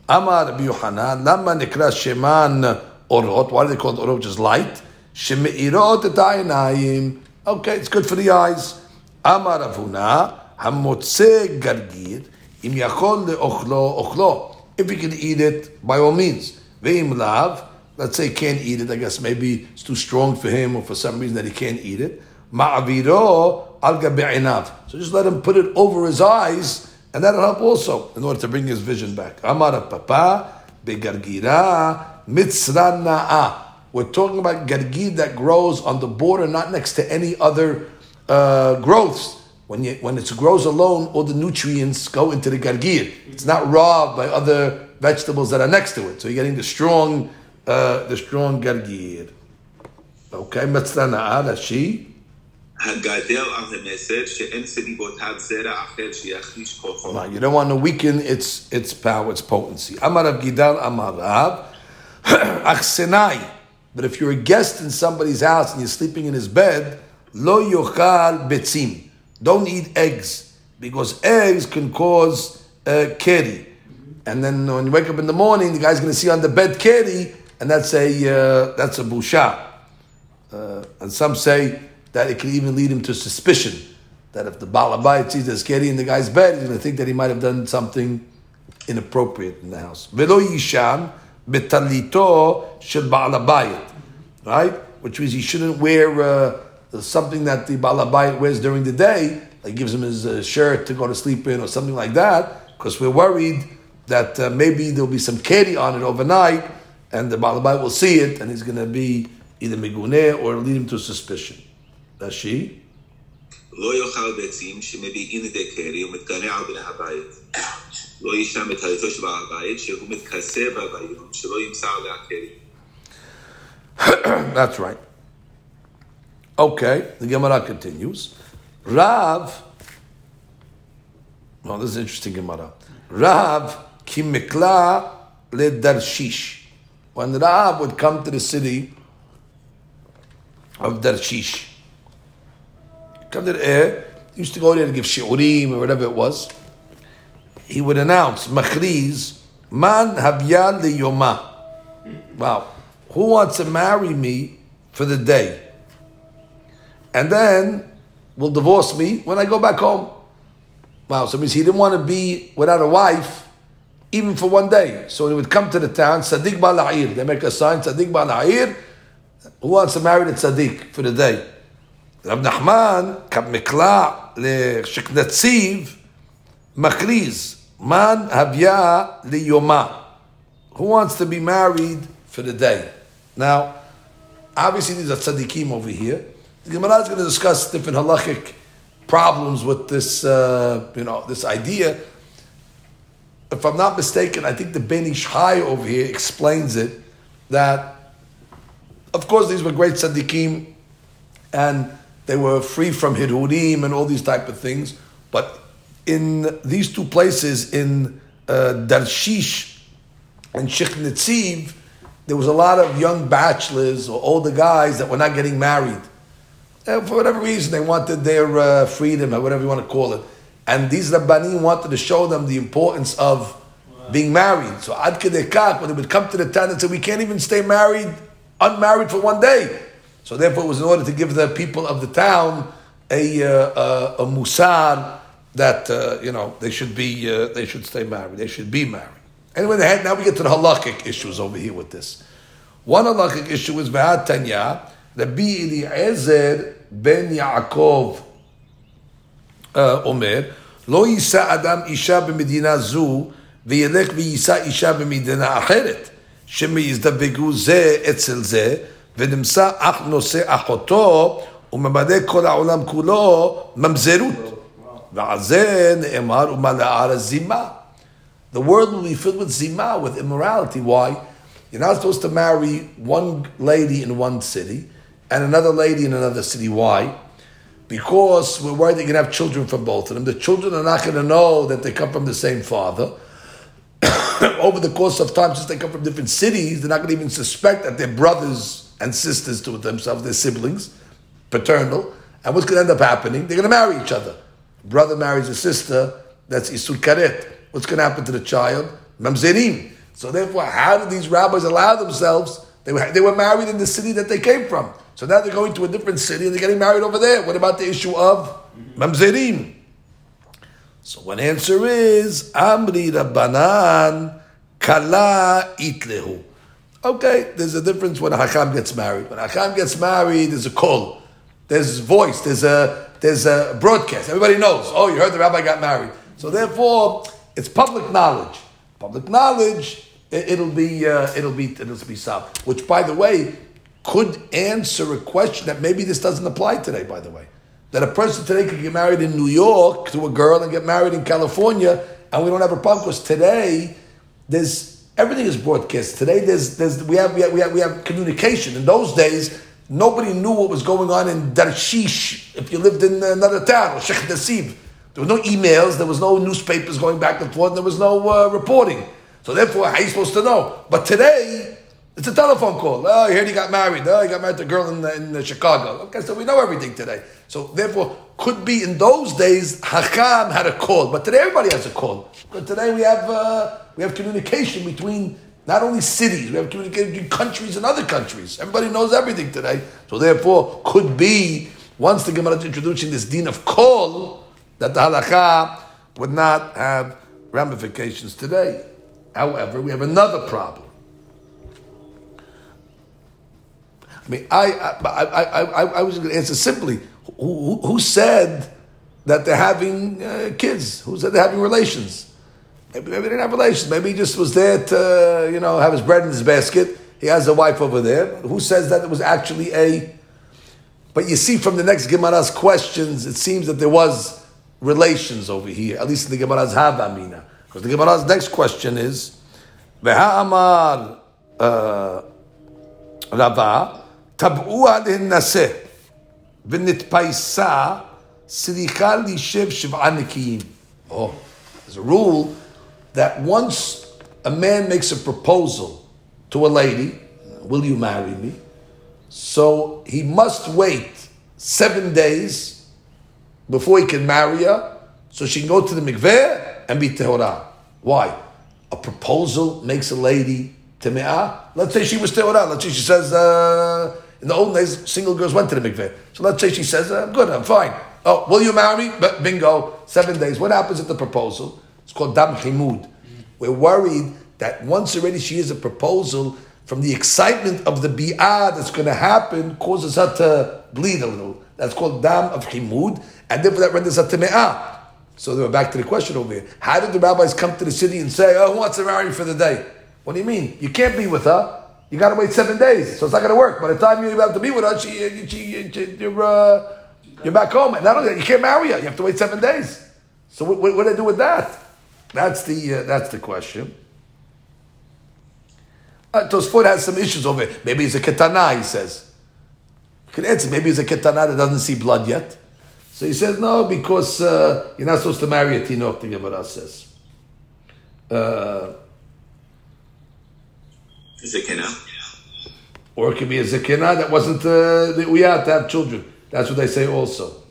Amar Rabbi Yohanan, lama nikra sheman orot. Why do they call it orot, is light? Shemeirot etayinayim. Okay, it's good for the eyes. Amar Avuna, hamotze gargir, im yachol le'ochlo ochlo. If you can eat it, by all means. Ve'im lav, let's say can't eat it, I guess maybe it's too strong for him or for some reason that he can't eat it. Ma'aviro al So just let him put it over his eyes, and that'll help also in order to bring his vision back. Amar papa begargira mitzrana'a. We're talking about gargir that grows on the border, not next to any other uh, growths. When, you, when it grows alone, all the nutrients go into the gargir. It's not robbed by other vegetables that are next to it. So you're getting the strong, uh, the strong gargir. Okay, mitzrana'a, that's she. You don't want to weaken its its power, its potency. Amar Rav Gidal Amar Rav Achsenai. But if you're a guest in somebody's house and you're sleeping in his bed, lo yochal betzim. Don't eat eggs because eggs can cause uh, keri. And then when you wake up in the morning, the guy's going to see on the bed keri, and that's a uh, that's a busha. Uh, and some say that it can even lead him to suspicion that if the Balabai sees there's Keri in the guy's bed, he's going to think that he might have done something inappropriate in the house. Velo yishan betalito shel Balabayit, right? Which means he shouldn't wear uh, something that the Balabayit wears during the day, like gives him his uh, shirt to go to sleep in or something like that, because we're worried that uh, maybe there'll be some Keri on it overnight, and the Balabayit will see it, and he's going to be either miguneh or lead him to suspicion. רש"י? לא יאכל ביצים שמביאים לידי קרי ומתגנה על בני הבית. לא יישם את הליטו של בעל הבית, שהוא מתכסה בביום, שלא ימסר עליה קרי. That's right. Okay, the Gemara continues. Rav, well, this is interesting Gemara. Rav kimikla le darshish. When Rav would come to the city of Darshish, come to the air, he used to go there to give shi'urim or whatever it was. he would announce, Machriz, Man Havyan de Yoma. Wow. Who wants to marry me for the day? And then will divorce me when I go back home. Wow. So it means he didn't want to be without a wife even for one day. So he would come to the town, Sadiq Bala'ir. They make a sign, Sadiq Bala'ir. Who wants to marry the Sadiq for the day? Rab Nachman, Kab Mikla, le Natziv. Makriz, man havya liyoma. Who wants to be married for the day? Now, obviously these are tzaddikim over here. The Gemara is going to discuss different halachic problems with this, uh, you know, this idea. If I'm not mistaken, I think the Ben Ish Chai over here explains it that, of course, these were great tzaddikim, and they were free from hidurim and all these type of things. But in these two places, in uh, Darshish and Shechnetziv, there was a lot of young bachelors or older guys that were not getting married. And for whatever reason, they wanted their uh, freedom, or whatever you want to call it. And these Rabbanim wanted to show them the importance of being married. So Ad Kedekak, when they would come to the town and say, we can't even stay married, unmarried for one day. So therefore, it was in order to give the people of the town a, uh, a, a musar that uh, you know they should be uh, they should stay married. They should be married. Anyway, had, now we get to the halakhic issues over here with this. One halakhic issue is Ba'at Tanya, Rabbi Eliezer ben Yaakov uh, Omer, Lo yisa Adam isha b'medina zu, v'yelech v'yisa isha b'medina acheret, שמזדבגו זה אצל זה, ונמצא אח נושא אחותו, וממלא כל העולם כולו ממזרות. The world will be filled with zima, with immorality. Why? You're not supposed to marry one lady in one city and another lady in another city. Why? Because we're worried they're going to have children from both of them. The children are not going to know that they come from the same father. Over the course of time, since they come from different cities, they're not going to even suspect that they're brothers and sisters to themselves, they're siblings, paternal. And what's going to end up happening? They're going to marry each other. Brother marries a sister, that's Isur Karet what's going to happen to the child? Mamzerim. So therefore, how did these rabbis allow themselves? They were, they were married in the city that they came from. So now they're going to a different city and they're getting married over there. What about the issue of mamzerim? So one answer is Amri Rabbanan Kala Itlehu. Okay, there's a difference when a Hakam gets married. When a Hakam gets married, there's a call, there's voice, there's a there's a broadcast. Everybody knows. Oh, you heard the rabbi got married. So therefore, it's public knowledge. Public knowledge, it, will be uh, it'll be it'll be solved. Which, by the way, could answer a question that maybe this doesn't apply today. By the way, that a person today could get married in New York to a girl and get married in California, and we don't have a problem because today there's everything is broadcast. Today there's there's we have we have we have, we have communication. In those days. Nobody knew what was going on in Darshish if you lived in another town, or Shechnetziv. There were no emails, there was no newspapers going back and forth, there was no uh, reporting. So therefore, how are you supposed to know? But today, it's a telephone call. Oh, you heard he got married. Oh, he got married to a girl in, in Chicago. Okay, so we know everything today. So therefore, could be in those days, Hakam had a call, but today everybody has a call. But today we have uh, we have communication between not only cities, we have communication between countries and other countries. Everybody knows everything today. So therefore, could be once the Gemara is introducing this din of call that the halakha would not have ramifications today. However, we have another problem. I mean, I, I, I, I, I was going to answer simply who, who said that they're having uh, kids? Who said they're having relations? Maybe, maybe they didn't have relations. Maybe he just was there to, you know, have his bread in his basket. He has a wife over there. Who says that it was actually a. But you see from the next Gemara's questions, it seems that there was relations over here, at least in the Gemara's Havamina. Because the Gemara's next question is, Amar uh, Rava, Tab'ua linnaseh, v'nitpaisa, siricha lishev shiv'a nikiyim. Oh, there's a rule that once a man makes a proposal to a lady, will you marry me? So he must wait seven days before he can marry her, so she can go to the mikveh and be tehorah. Why? A proposal makes a lady teme'ah. Let's say she was tehorah. Let's say she says, uh, in the old days, single girls went to the mikveh. So let's say she says, I'm good, I'm fine. Oh, will you marry me? Bingo, seven days. What happens at the proposal? It's called dam chimud. We're worried that once already she is a proposal, from the excitement of the bi'ah that's going to happen, causes her to bleed a little. That's called dam of chimud and therefore that renders a teme'ah. So we're back to the question over here. How did the rabbis come to the city and say, oh, who wants to marry for the day? What do you mean? You can't be with her. You got to wait seven days, so it's not going to work. By the time you're about to be with her, she, she, she, you're, uh, you're back home. And not only that, you can't marry her. You have to wait seven days. So what, what, what do they do with that? That's the, uh, that's the question. Uh, Tosfot has some issues over it. Maybe he's a ketana, he says. You can answer. Maybe he's a ketana that doesn't see blood yet. So he says, no, because uh, you're not supposed to marry a tinok, the Gemara says. Uh, Zekina. Or it could be a zekina that wasn't, uh, we had to have children. That's what they say also.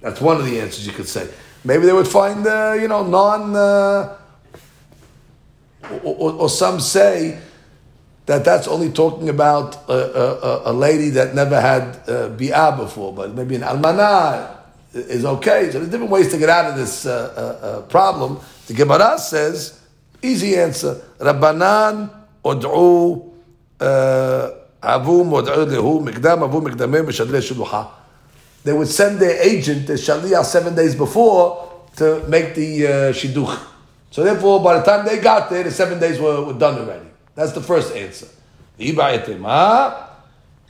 That's one of the answers you could say. Maybe they would find, uh, you know, non, uh, or, or, some say that that's only talking about a, a, a lady that never had uh, bi'ah before, but maybe an almana, is okay. So there's different ways to get out of this uh, uh, uh problem. The Gemara says, easy answer. Rabbanan od'u uh, avu mod'u lehu mikdam avu mikdamim v'shadrei shuluha They would send their agent, the shaliyah, seven days before to make the uh, shidduch. So therefore, by the time they got there, the seven days were, were done already. That's the first answer.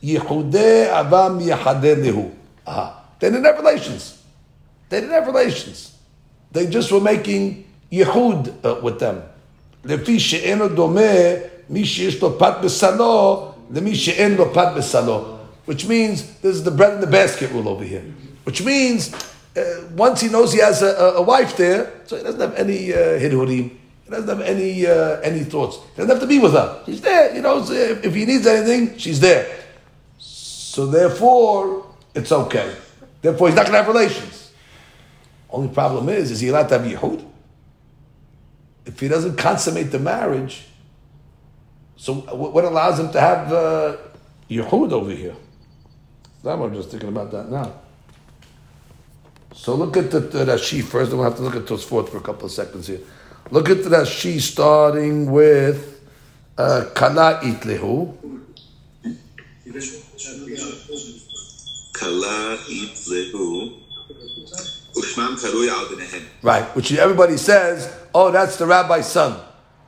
Yehudeh avam lehu. They didn't have relations. They didn't have relations. They just were making yehud uh, with them. לפי שאינו דומה מי שיש לו פת בסלו למי שאין לו פת בסלו. Which means, this is the bread in the basket rule over here. Which means, uh, once he knows he has a, a, wife there, so he doesn't have any uh. He doesn't have any uh, any thoughts. He doesn't have to be with her. She's there. You know, if, if he needs anything, she's there. So therefore, it's okay. Therefore, he's not going to have relations. Only problem is, is he allowed to have yehud? If he doesn't consummate the marriage, so what allows him to have uh, yehud over here? I'm just thinking about that now. So look at the, the Rashi first, we'll have to look at Tosfot for a couple of seconds here. Look at the Rashi starting with uh, Kala Itlehu. Kala Itlehu. Right, which everybody says, oh, that's the rabbi's son.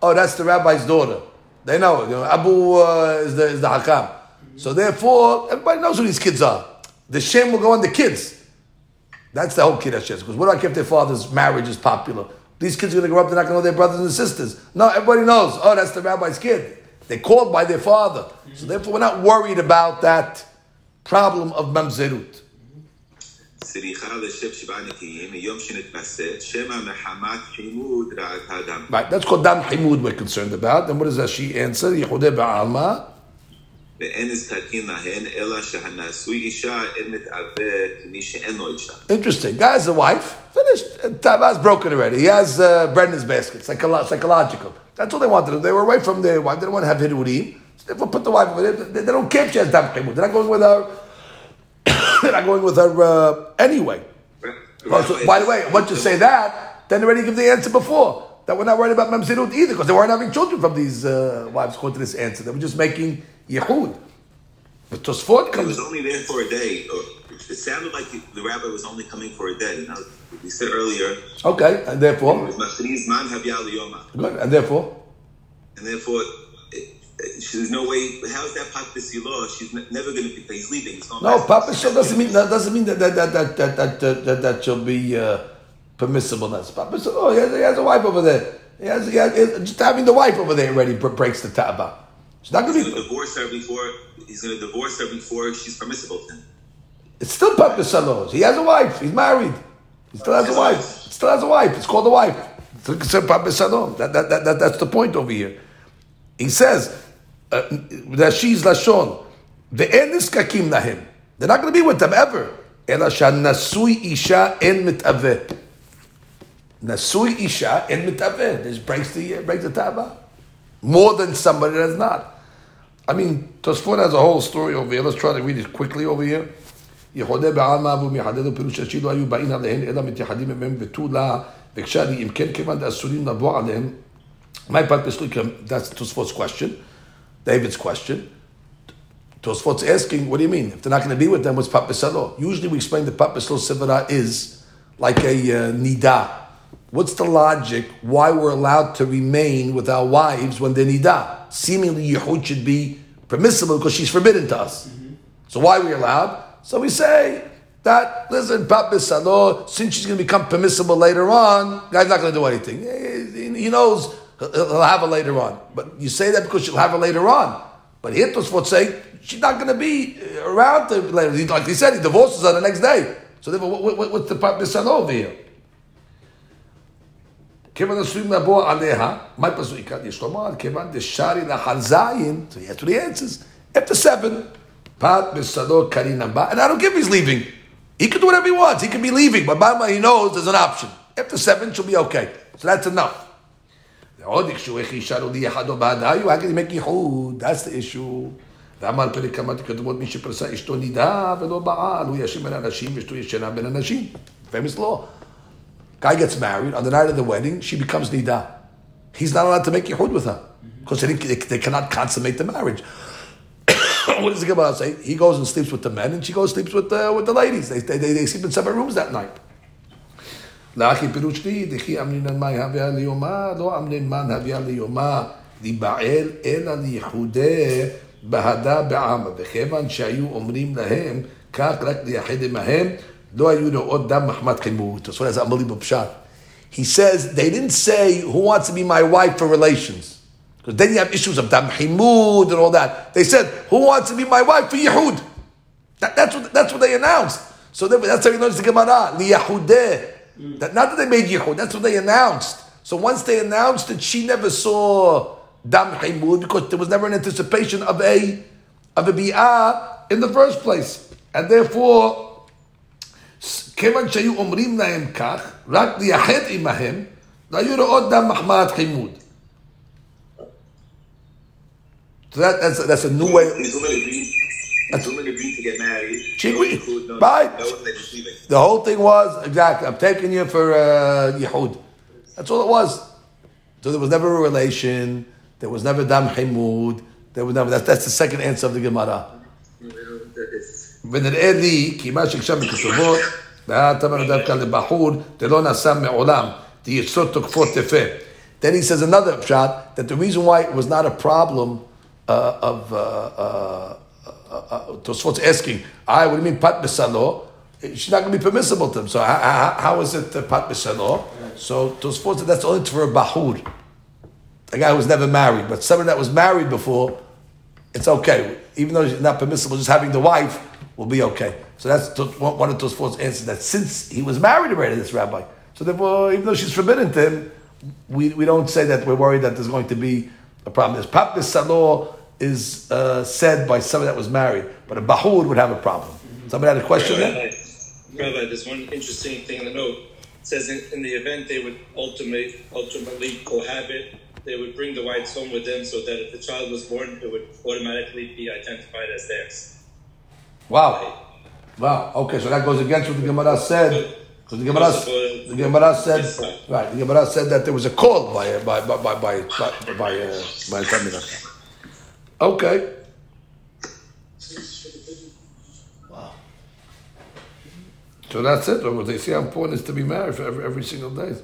Oh, that's the rabbi's daughter. They know, you know Abu uh, is the is the hakam. So therefore, everybody knows who these kids are. The shame will go on the kids. That's the whole kid Hashem. Because what do I care if their father's marriage is popular? These kids are going to grow up, they're not going to know their brothers and sisters. No, everybody knows. Oh, that's the rabbi's kid. They're called by their father. So therefore, we're not worried about that problem of mamzerut. Right, that's called dam himud we're concerned about. And what does Rashi answer? Yehudeh ba'alma. Interesting. Guy has a wife. Finished. Tava's broken already. He has uh, bread in his basket. Psycholo- psychological. That's all they wanted. They were away from their wife. They didn't want to have hidurim. So they put the wife over there. They, they don't care if she has dam They're not going with her. they're not going with her uh, anyway. Well, so, by the way, once you say that, then already give the answer before that we're not worried about Mamzirut either because they weren't having children from these uh, wives according to this answer. They were just making Yehud. But Tosfot comes. He was only there for a day. It sounded like the rabbi was only coming for a day. Now, we said earlier. Okay, and therefore. Good, and therefore. And therefore, there's no way. How is that Pat law? She's never going to be. He's leaving. He's no, Papa doesn't mean that. Doesn't mean that that that that that that, that, that, that she'll be uh, permissibleness. Papa oh, he has, he has a wife over there. He has, he has, just having the wife over there already breaks the taba. She's not going to divorce her before. He's going to divorce her before she's permissible to him. It's still Papa Salos. He has a wife. He's married. He still has a wife. He still has a wife. It's called a wife. It's Papa Salom. That, that, that, that, that's the point over here. He says uh, that she's lashon. The enis kakim lahim. They're not going to be with them ever. אלא שהנשוי אישה אין מתאווה. נשוי אישה אין מתאווה. This breaks the, breaks the taba more than somebody that's not. I mean, Tosfot has a whole story over here. Let's try to read it quickly over here. יחודה בעלמא אבו מחדד פירוש השיר לא היו באים עליהן אלא מתייחדים מהם ותו לה וכשאני אם כן כיוון דאסורים לבוא עליהם my purpose that's Tosfot's question David's question Tosfot's asking what do you mean if they're not going to be with them what's Papa usually we explain the Papa Salo is like a uh, nida What's the logic why we're allowed to remain with our wives when they're nida? Seemingly, Yehud should be permissible because she's forbidden to us. Mm-hmm. So why are we allowed? So we say that, listen, Papa Salo, since she's going to become permissible later on, guy's not going to do anything. He knows he'll have her later on. But you say that because she'll have her later on. But Hitler's would say she's not going to be around later. Like he said, he divorces her the next day. So what's the Papa Salo over here? כיוון עשויים לבוא עליה, מה פסוק כאן? יש לומר, כיוון דשרי נחל זין, so he has three answers, after seven, פת בשדו קרין הבא, and I don't give he's leaving. He can do whatever he wants, he can be leaving, but by he knows there's an option. After seven, she'll be okay. So that's enough. עוד יקשו איך ישארו לי אחד או בעדיו, how can he make ייחוד? That's the issue. ואמר פרק אמרתי כתובות מי שפרסה אשתו נידה ולא בעל, הוא ישן בין אנשים ואשתו ישנה בין אנשים. Famous law. Guy gets married, on the night of the wedding, she becomes nida. He's not allowed to make yihud with her because they, they, cannot consummate the marriage. what does the Gemara say? He goes and sleeps with the men, and she goes and sleeps with the, with the ladies. They, they, they, they sleep in separate rooms that night. לאחי פירוש לי, דכי אמרינן מאי הוויה ליומה, לא אמרינן הוויה ליומה, להיבעל אלא לייחודי בהדה בעם, וכיוון שהיו אומרים להם, כך רק לייחד עמהם, no ayuno odam mahmat chimut. That's So has unbelievable pshat. He says they didn't say who wants to be my wife for relations, because then you have issues of dam chimud and all that. They said who wants to be my wife for yehud. That, that's what that's what they announced. So they, that's how you notice the Gemara li yehudeh. Hmm. That not that they made yehud. That's what they announced. So once they announced that she never saw dam chimud because there was never an anticipation of a of a bi'ah in the first place, and therefore כיוון שהיו אומרים להם כך, רק לייחד עמהם, והיו רואות דם מחמאת חימוד. So that, that's, that's a new way. These women agreed. These women agreed to get married. She agreed. right. the whole thing was exactly. I'm taking you for uh, Yehud. That's all it was. So there was never a relation. There was never dam himud. There was never. That's, that's the second answer of the Gemara. ונראה לי כי מה שכשם בכתובות, Then he says another shot that the reason why it was not a problem uh, of uh, uh, uh, uh asking, I what do you mean pat besalo? She's not going to be permissible to him. So how is it uh, pat? So Tosfot said that's only for a bahur, a guy who was never married, but someone that was married before, it's okay. Even though it's not permissible, just having the wife will be okay. So that's one of Tosfot's answers. That since he was married already, this rabbi, so therefore, even though she's forbidden to him, we, we don't say that we're worried that there's going to be a problem. This pat besalo is uh, said by somebody that was married, but a bahur would have a problem. Somebody had a question Rabbi, there? Rabbi, there's one interesting thing in the note. It says in, in the event they would ultimately, ultimately cohabit, they would bring the whites home with them so that if the child was born, it would automatically be identified as theirs. Wow. Right? Wow. Okay, so that goes against what the Gemara said. Because the Gemara, the Gemara said, right? The Gemara said that there was a call by by by by by by, by, uh, by Okay. Wow. So that's it. They see how important it is to be married for every, every single day.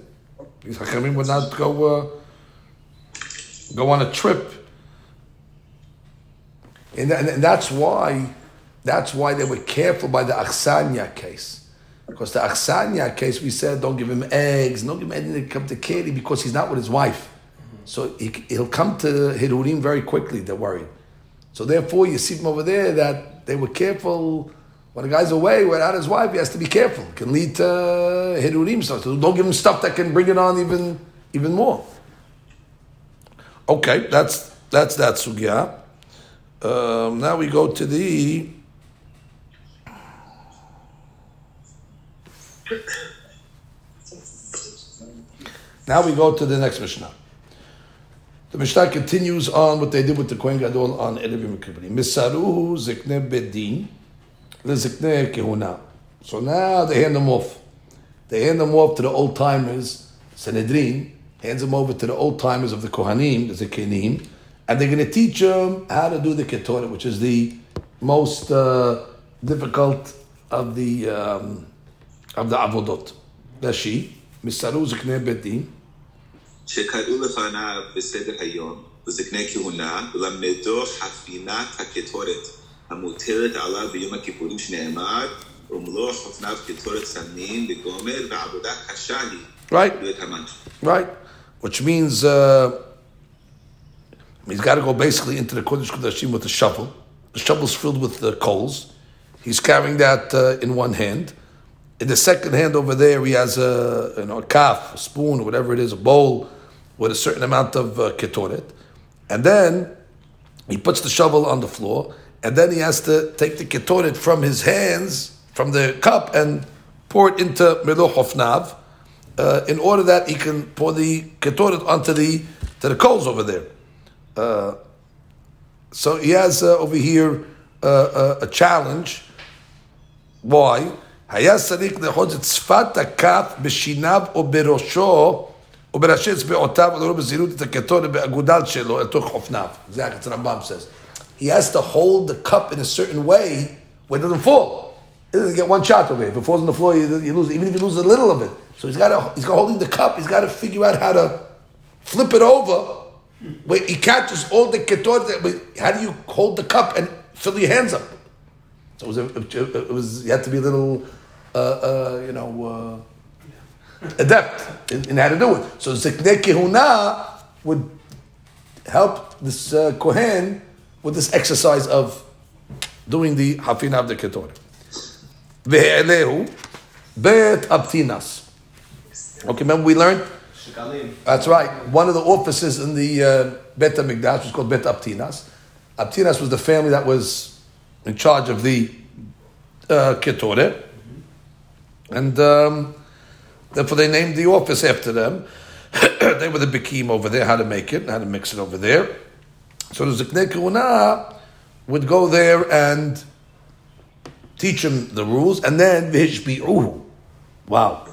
These Hachamim would not go uh, go on a trip. And, and, that's why that's why they were careful by the Aksanya case. Because the Aksanya case, we said, don't give him eggs, don't give him anything to come to Katie because he's not with his wife. So he, will come to hirhurim very quickly, they're worried. So therefore, you see from over there that they were careful. When a guy's away without his wife, he has to be careful. It can lead to hirhurim stuff. So don't give him stuff that can bring it on even, even more. Okay, that's that's that sugya. Um, now we go to the Now we go to the next Mishnah. The Mishnah continues on what they did with the Kohen Gadol on Erev Yom Kippurim. Misaruhu zikne bedin lezikne kehuna. So now they hand them off. They hand them off to the old timers, Sanhedrin, hands them over to the old timers of the Kohanim, the Zikanim, and they're going to teach them how to do the Ketoret, which is the most uh, difficult of the um, of the Avodot. Rashi, Misaru zikne bedin. שקראו לפניו בסדר היום, לזקני כהונה, ולמדו חפינת הקטורת המוטלת עליו ביום הכיפורים שנאמר, ומלוא חופניו קטורת סמים וגומר, ועבודה קשה היא. Right. Right. Which means uh, he's got to go basically into the Kodesh Kodashim with a shovel. The shovel's filled with the coals. He's carrying that uh, in one hand. In the second hand over there, he has a, you know, a calf, a spoon, whatever it is, a bowl with a certain amount of uh, ketoret, and then he puts the shovel on the floor, and then he has to take the ketoret from his hands, from the cup, and pour it into miluch hofnav, uh, in order that he can pour the ketoret onto the to the coals over there. Uh, So he has uh, over here uh, uh, a challenge. Why? היה צריך לאחוז את שפת הכף בשיניו או בראשו או בראשי אצבעותיו ולא בזהירות את הקטורת באגודל שלו אל תוך חופניו. זה what Rambam says. He has to hold the cup in a certain way where it doesn't fall. He doesn't get one shot over it. If it falls on the floor, you, you lose, even if you lose a little of it. So he's got to, he's got holding the cup, he's got to figure out how to flip it over where he catches all the ketoret. How do you hold the cup and fill your hands up? So it was, a, it was you had to be a little, uh, uh, you know, uh, adept in, in, how to do it. So Zikne Kehuna would help this uh, Kohen with this exercise of doing the Hafina of the Ketoret. Ve'elehu bet abtinas. Okay, remember we learned that's right. One of the offices in the uh, Bet HaMikdash was called Bet Abtinas. Abtinas was the family that was in charge of the uh, Ketore. And um, therefore they named the office after them. they were the Bikim over there, how to make it, how to mix it over there. So the Zikne Kehuna would go there and teach him the rules, and then Vihishbi'uhu. Wow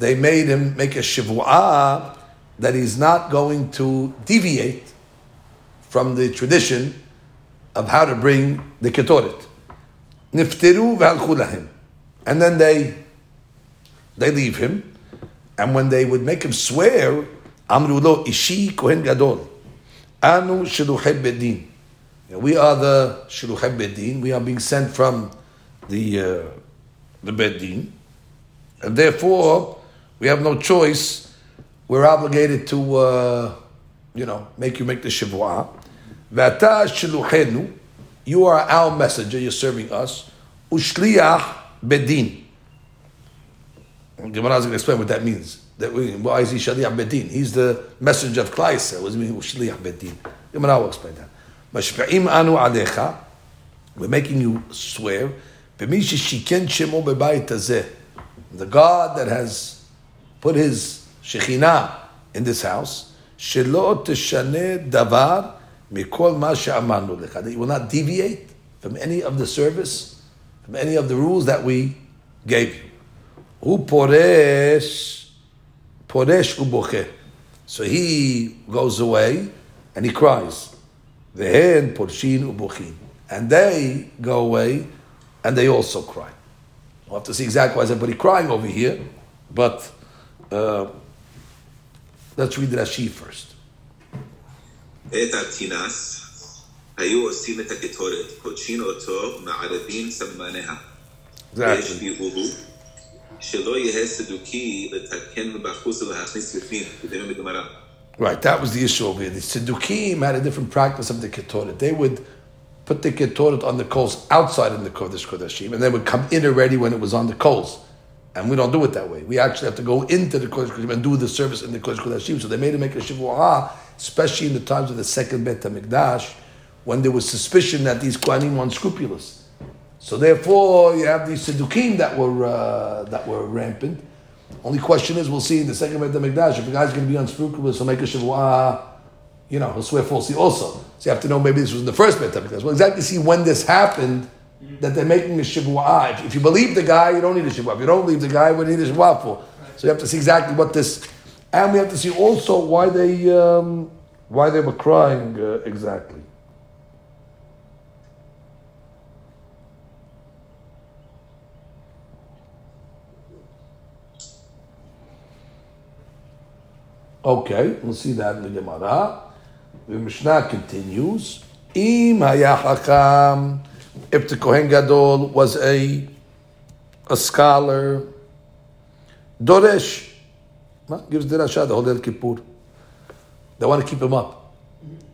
they made him make a shivu'ah that he's not going to deviate from the tradition of how to bring the ketoret. Niftiru v'halchu And then they, they leave him. And when they would make him swear, Amru lo ishi kohen gadol. Anu shiluchet bedin. We are the shiluchet bedin. We are being sent from the, uh, the bedin. And therefore, we have no choice. We're obligated to, uh, you know, make you make the shivua. Vata shiluchenu, you are our messenger, you're serving us. Ushliach bedin. Gemara is going to explain what that means. That we, why is he shliach bedin? He's the messenger of Klaisa. What does it mean? Ushliach bedin. Gemara will explain that. Mashpa'im anu alecha. We're making you swear. Shemo bebayit. The God that has put his Shekhinah in this house. Shelo teshane davar. Mikol That you will not deviate from any of the service, from any of the rules that we gave you. Who poresh, poresh uboche. So he goes away and he cries. The Vehen porshin ubochin. And they go away and they also cry. We'll have to see exactly why is everybody crying over here, but uh, let's read Rashi first. את התינס היו עושים את הקטורת, קודשין אותו, מערבים סמניה. והשביעוהו, שלא יהא סדוקי לתקן מבחוץ ולהכניס בפנים, כדאי בגמרא. Right, that was the issue over here. The Siddukim had a different practice of the Ketoret. They would put the Ketoret on the coals outside in the Kodesh Kodashim, and they would come in already when it was on the coals. And we don't do it that way. We actually have to go into the Kodesh Kodashim and do the service in the Kodesh Kodashim. So they made him make a Shivu'ah, especially in the times of the second Bet HaMikdash, when there was suspicion that these Kohanim were unscrupulous. So therefore, you have these Siddukim that were, uh, that were rampant. Only question is, we'll see in the second Bet HaMikdash, if a guy's going to be unscrupulous, he'll make a Shivu'ah, you know, he'll swear falsely also. So you have to know maybe this was in the first Bet HaMikdash. Well, exactly see when this happened, that they're making a shivua. If, you believe the guy, you don't need a shivua. If you don't believe the guy, what do you need a shivua for? So you have to see exactly what this, and we have to see also why they um, why they were crying uh, exactly. Okay, we'll see that in the Gemara. The Mishnah continues. Im hayachakam if the Kohen Gadol was a, a scholar, Doresh, gives Dirasha the whole Del Kippur. They want to keep him up.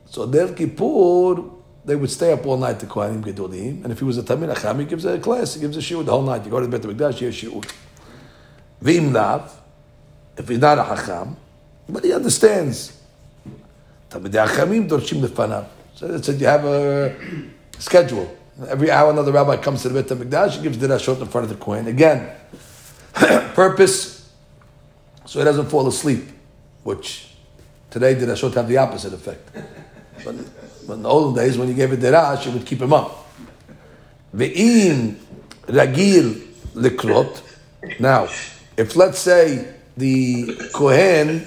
So Del Kippur, they would stay up all night, to Kohanim Gedolim, and if he was a Tamil Acham, he gives a class, he gives a shiur the whole night. You go to the Bet HaMikdash, you have shiur. V'im lav, if he's not a Hacham, but he understands. Tamidei Achamim dorshim lefanav. So you have a schedule. Every hour another rabbi comes to the Beit HaMikdash, he gives dirashot in front of the Kohen. Again, purpose, so he doesn't fall asleep, which today dirashot have the opposite effect. But But in the old days, when you gave a derash, you would keep him up. Ve'in ragil likrot. Now, if let's say the Kohen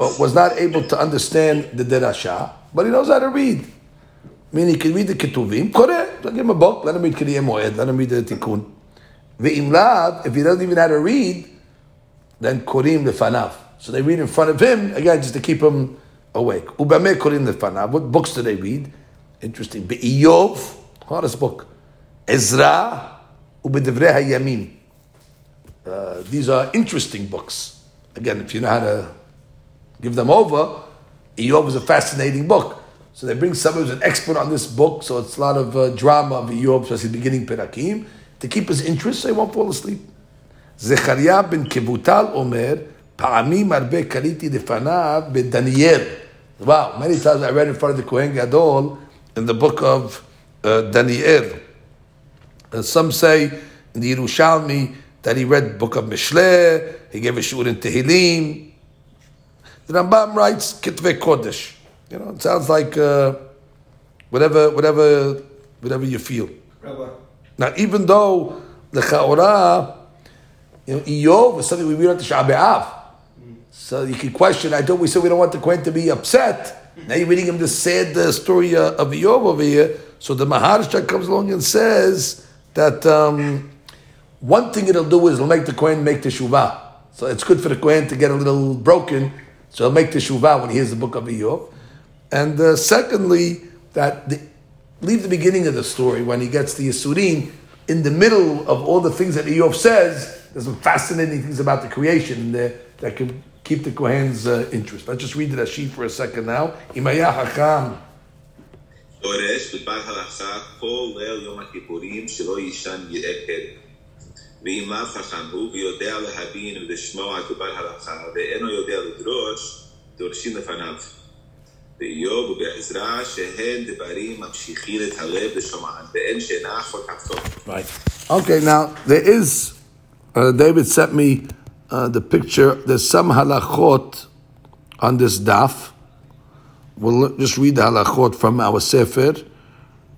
uh, was not able to understand the derasha, but he knows how to read. I mean, he can read the ketuvim, koreh, give him a book, let him read Kriyah Moed, let him read the tikkun. Ve'im lav, if he doesn't even know how to read, then korim lefanav. So they read in front of him, again, just to keep him awake. Ubame korim lefanav. What books do they read? Interesting. Be'iyov, hardest book. Ezra, ubedevre hayamim. Uh, these are interesting books. Again, if you know how to give them over, Iyov is a fascinating book. So they bring someone who's an expert on this book, so it's a lot of uh, drama of Iyov, especially beginning Perakim, to keep his interest so he won't fall asleep. זכריה בן כבוטל אומר, פעמים הרבה קריתי לפניו בדניאל. Wow, many times I read in front of the Kohen Gadol in the book of uh, Daniel. And some say in the Yerushalmi that he read the book of Mishle, he gave a shur in Tehillim. The Rambam writes Kitvei Kodesh. You know, it sounds like uh, whatever, whatever, whatever you feel. Rabbi. Now, even though the Chaorah, you know, Iyov is something we read on the Shabbat So you can question. I thought we said we don't want the Kohen to be upset. Now you're reading him the sad uh, story uh, of Iyov over here. So the Maharsha comes along and says that um, one thing it'll do is it'll make the Kohen make the Shuvah. So it's good for the Kohen to get a little broken. So he'll make the Shuvah when he hears the book of Iyov. And uh, secondly, that the, leave the beginning of the story when he gets the Yisurin. In the middle of all the things that Iyov says, there's some fascinating things about the creation there that can keep the Kohen's uh, interest. Let's just read the Rashi for a second now. Imaya Hakam. דורש בדבר הלכה כל ליל יום הכיפורים שלא יישן ואם לאו חכם הוא ויודע להבין ולשמוע דבר הלכה ואינו יודע לדרוש, דורשים לפניו. באיוב ובעזרא שהן דברים ממשיכים את הלב לשומען ואין שאינה אחות Right. Okay, now there is, uh, David sent me uh, the picture, there's some halachot on this daf. We'll just read the halachot from our sefer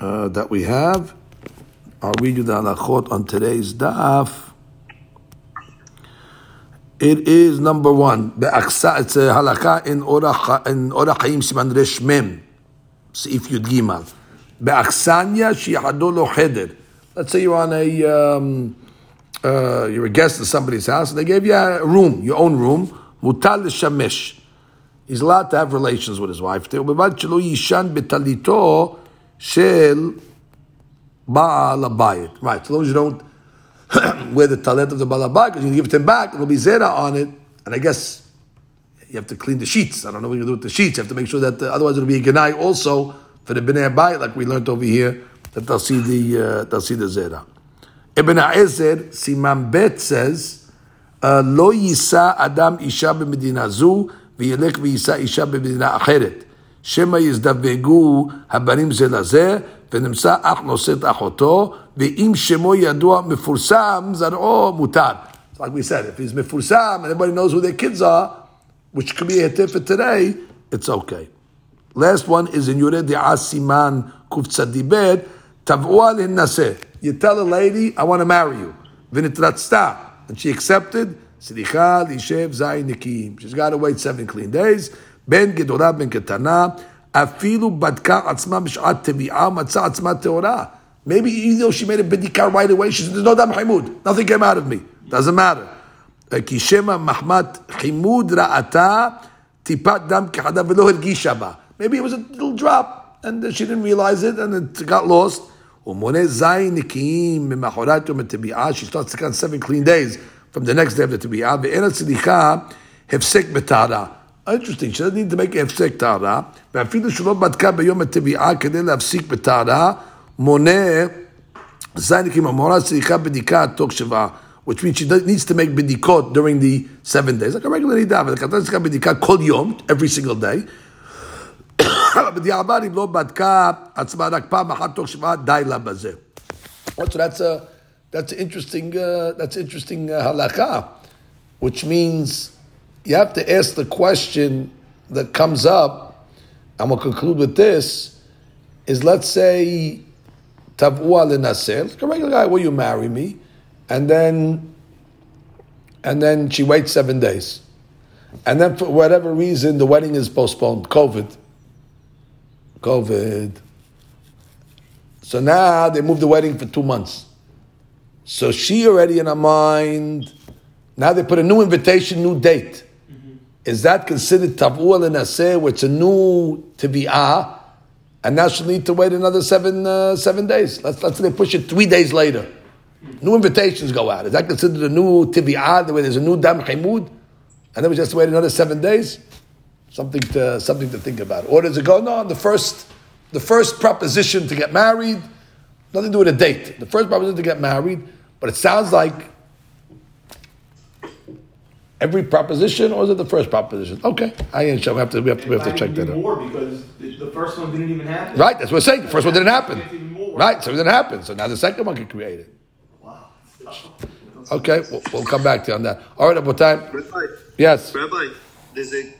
uh, that we have. I'll read you the halachot on today's daf. It is number one. It's a halakha in Orach in Orach Chaim Siman Resh Mem, Seif Yud Gimal. Be'aksanya shiyado lo cheder. Let's say you're on a um, uh, you're a guest at somebody's house, and they gave you a room, your own room. Mutal shamesh. He's allowed to have relations with his wife. ובלבד שלא יישן בטליתו של בעל הבית. Right, so long as you don't wear the talet of the balabak, because you give it him back, there'll be zera on it, and I guess you have to clean the sheets. I don't know what you do with the sheets. You have to make sure that uh, otherwise it'll be a genai also for the bnei bayit, like we learned over here, that they'll see the uh, they'll see the zera. Even HaEzer, Siman Bet says, uh, "Lo yisa adam isha b'medina zu v'yelech v'yisa isha b'medina acheret." Shema yizdavegu habanim zelaze v'nimsa ach noset achoto v'im shemo yadua mefursam zaro mutar. Like we said, if he's mefursam and everybody knows who their kids are, which could be a hitter for today, it's okay. Last one is in Yuredi Asiman Kufzadibed Tavua l'Nasir. You tell a lady, I want to marry you. V'nitratzta. And she accepted, Slicha lishev zayin nikim. She's got to wait seven clean days. Ben gedolah ben ketana. Afilu badka atzma b'shat tebi'ah matzah atzma teorah. Maybe even though she made a bidikah right away, she said, "There's no dam chimud. Nothing came out of me. Doesn't matter." Uh, Kishema mahmat chimud ra'ata tipat dam v'lo hergisha ba. Maybe it was a little drop and she didn't realize it and it got lost. Umone zayin nikim memachorat yom She starts to count seven clean days from the next day of the Tibiyah. Ve'ena tzilicha hefsek betara. Interesting, she doesn't need to make a hefsek tara. ואפילו שלא בדקה ביום הטביעה כדי להפסיק בטהרה, מונה זייניקים המורה צריכה בדיקה תוך שבעה. Which means she needs to make bidikot during the seven days, like a regular nidah. וכתוב צריכה בדיקה כל יום, every single day. בדיעבד אם לא בדקה עצמה רק פעם אחת תוך שבעה, די לה בזה. So that's a that's interesting. Uh, that's interesting uh, halakha, which means you have to ask the question that comes up, and we'll conclude with this: is let's say Tavua Lenasel, like a regular guy, will you marry me? And then and then she waits seven days. And then for whatever reason the wedding is postponed. COVID. COVID. So now they move the wedding for two months. So she already in her mind, now they put a new invitation, new date. Mm-hmm. Is that considered tavu'ah and where it's a new tibi'ah, and now she'll need to wait another seven uh, seven days? Let's, let's say they push it three days later. Mm-hmm. New invitations go out. Is that considered a new tibi'ah, the way there's a new dam chimud? And then we just wait another seven days? Something to, something to think about. Or does it go, no, the first, the first proposition to get married, nothing to do with a date. The first proposition to get married, but it sounds like every proposition, or is it the first proposition? Okay, I ain't sure. We have to we have to, we have to check that out. More because the first one didn't even happen. Right, that's what I'm saying. The first one didn't happen. Right, so it didn't happen. So now the second one can create it. Wow. Okay, we'll, we'll come back to you on that. All right, about time. Rabbi, yes. Rabbi, there's a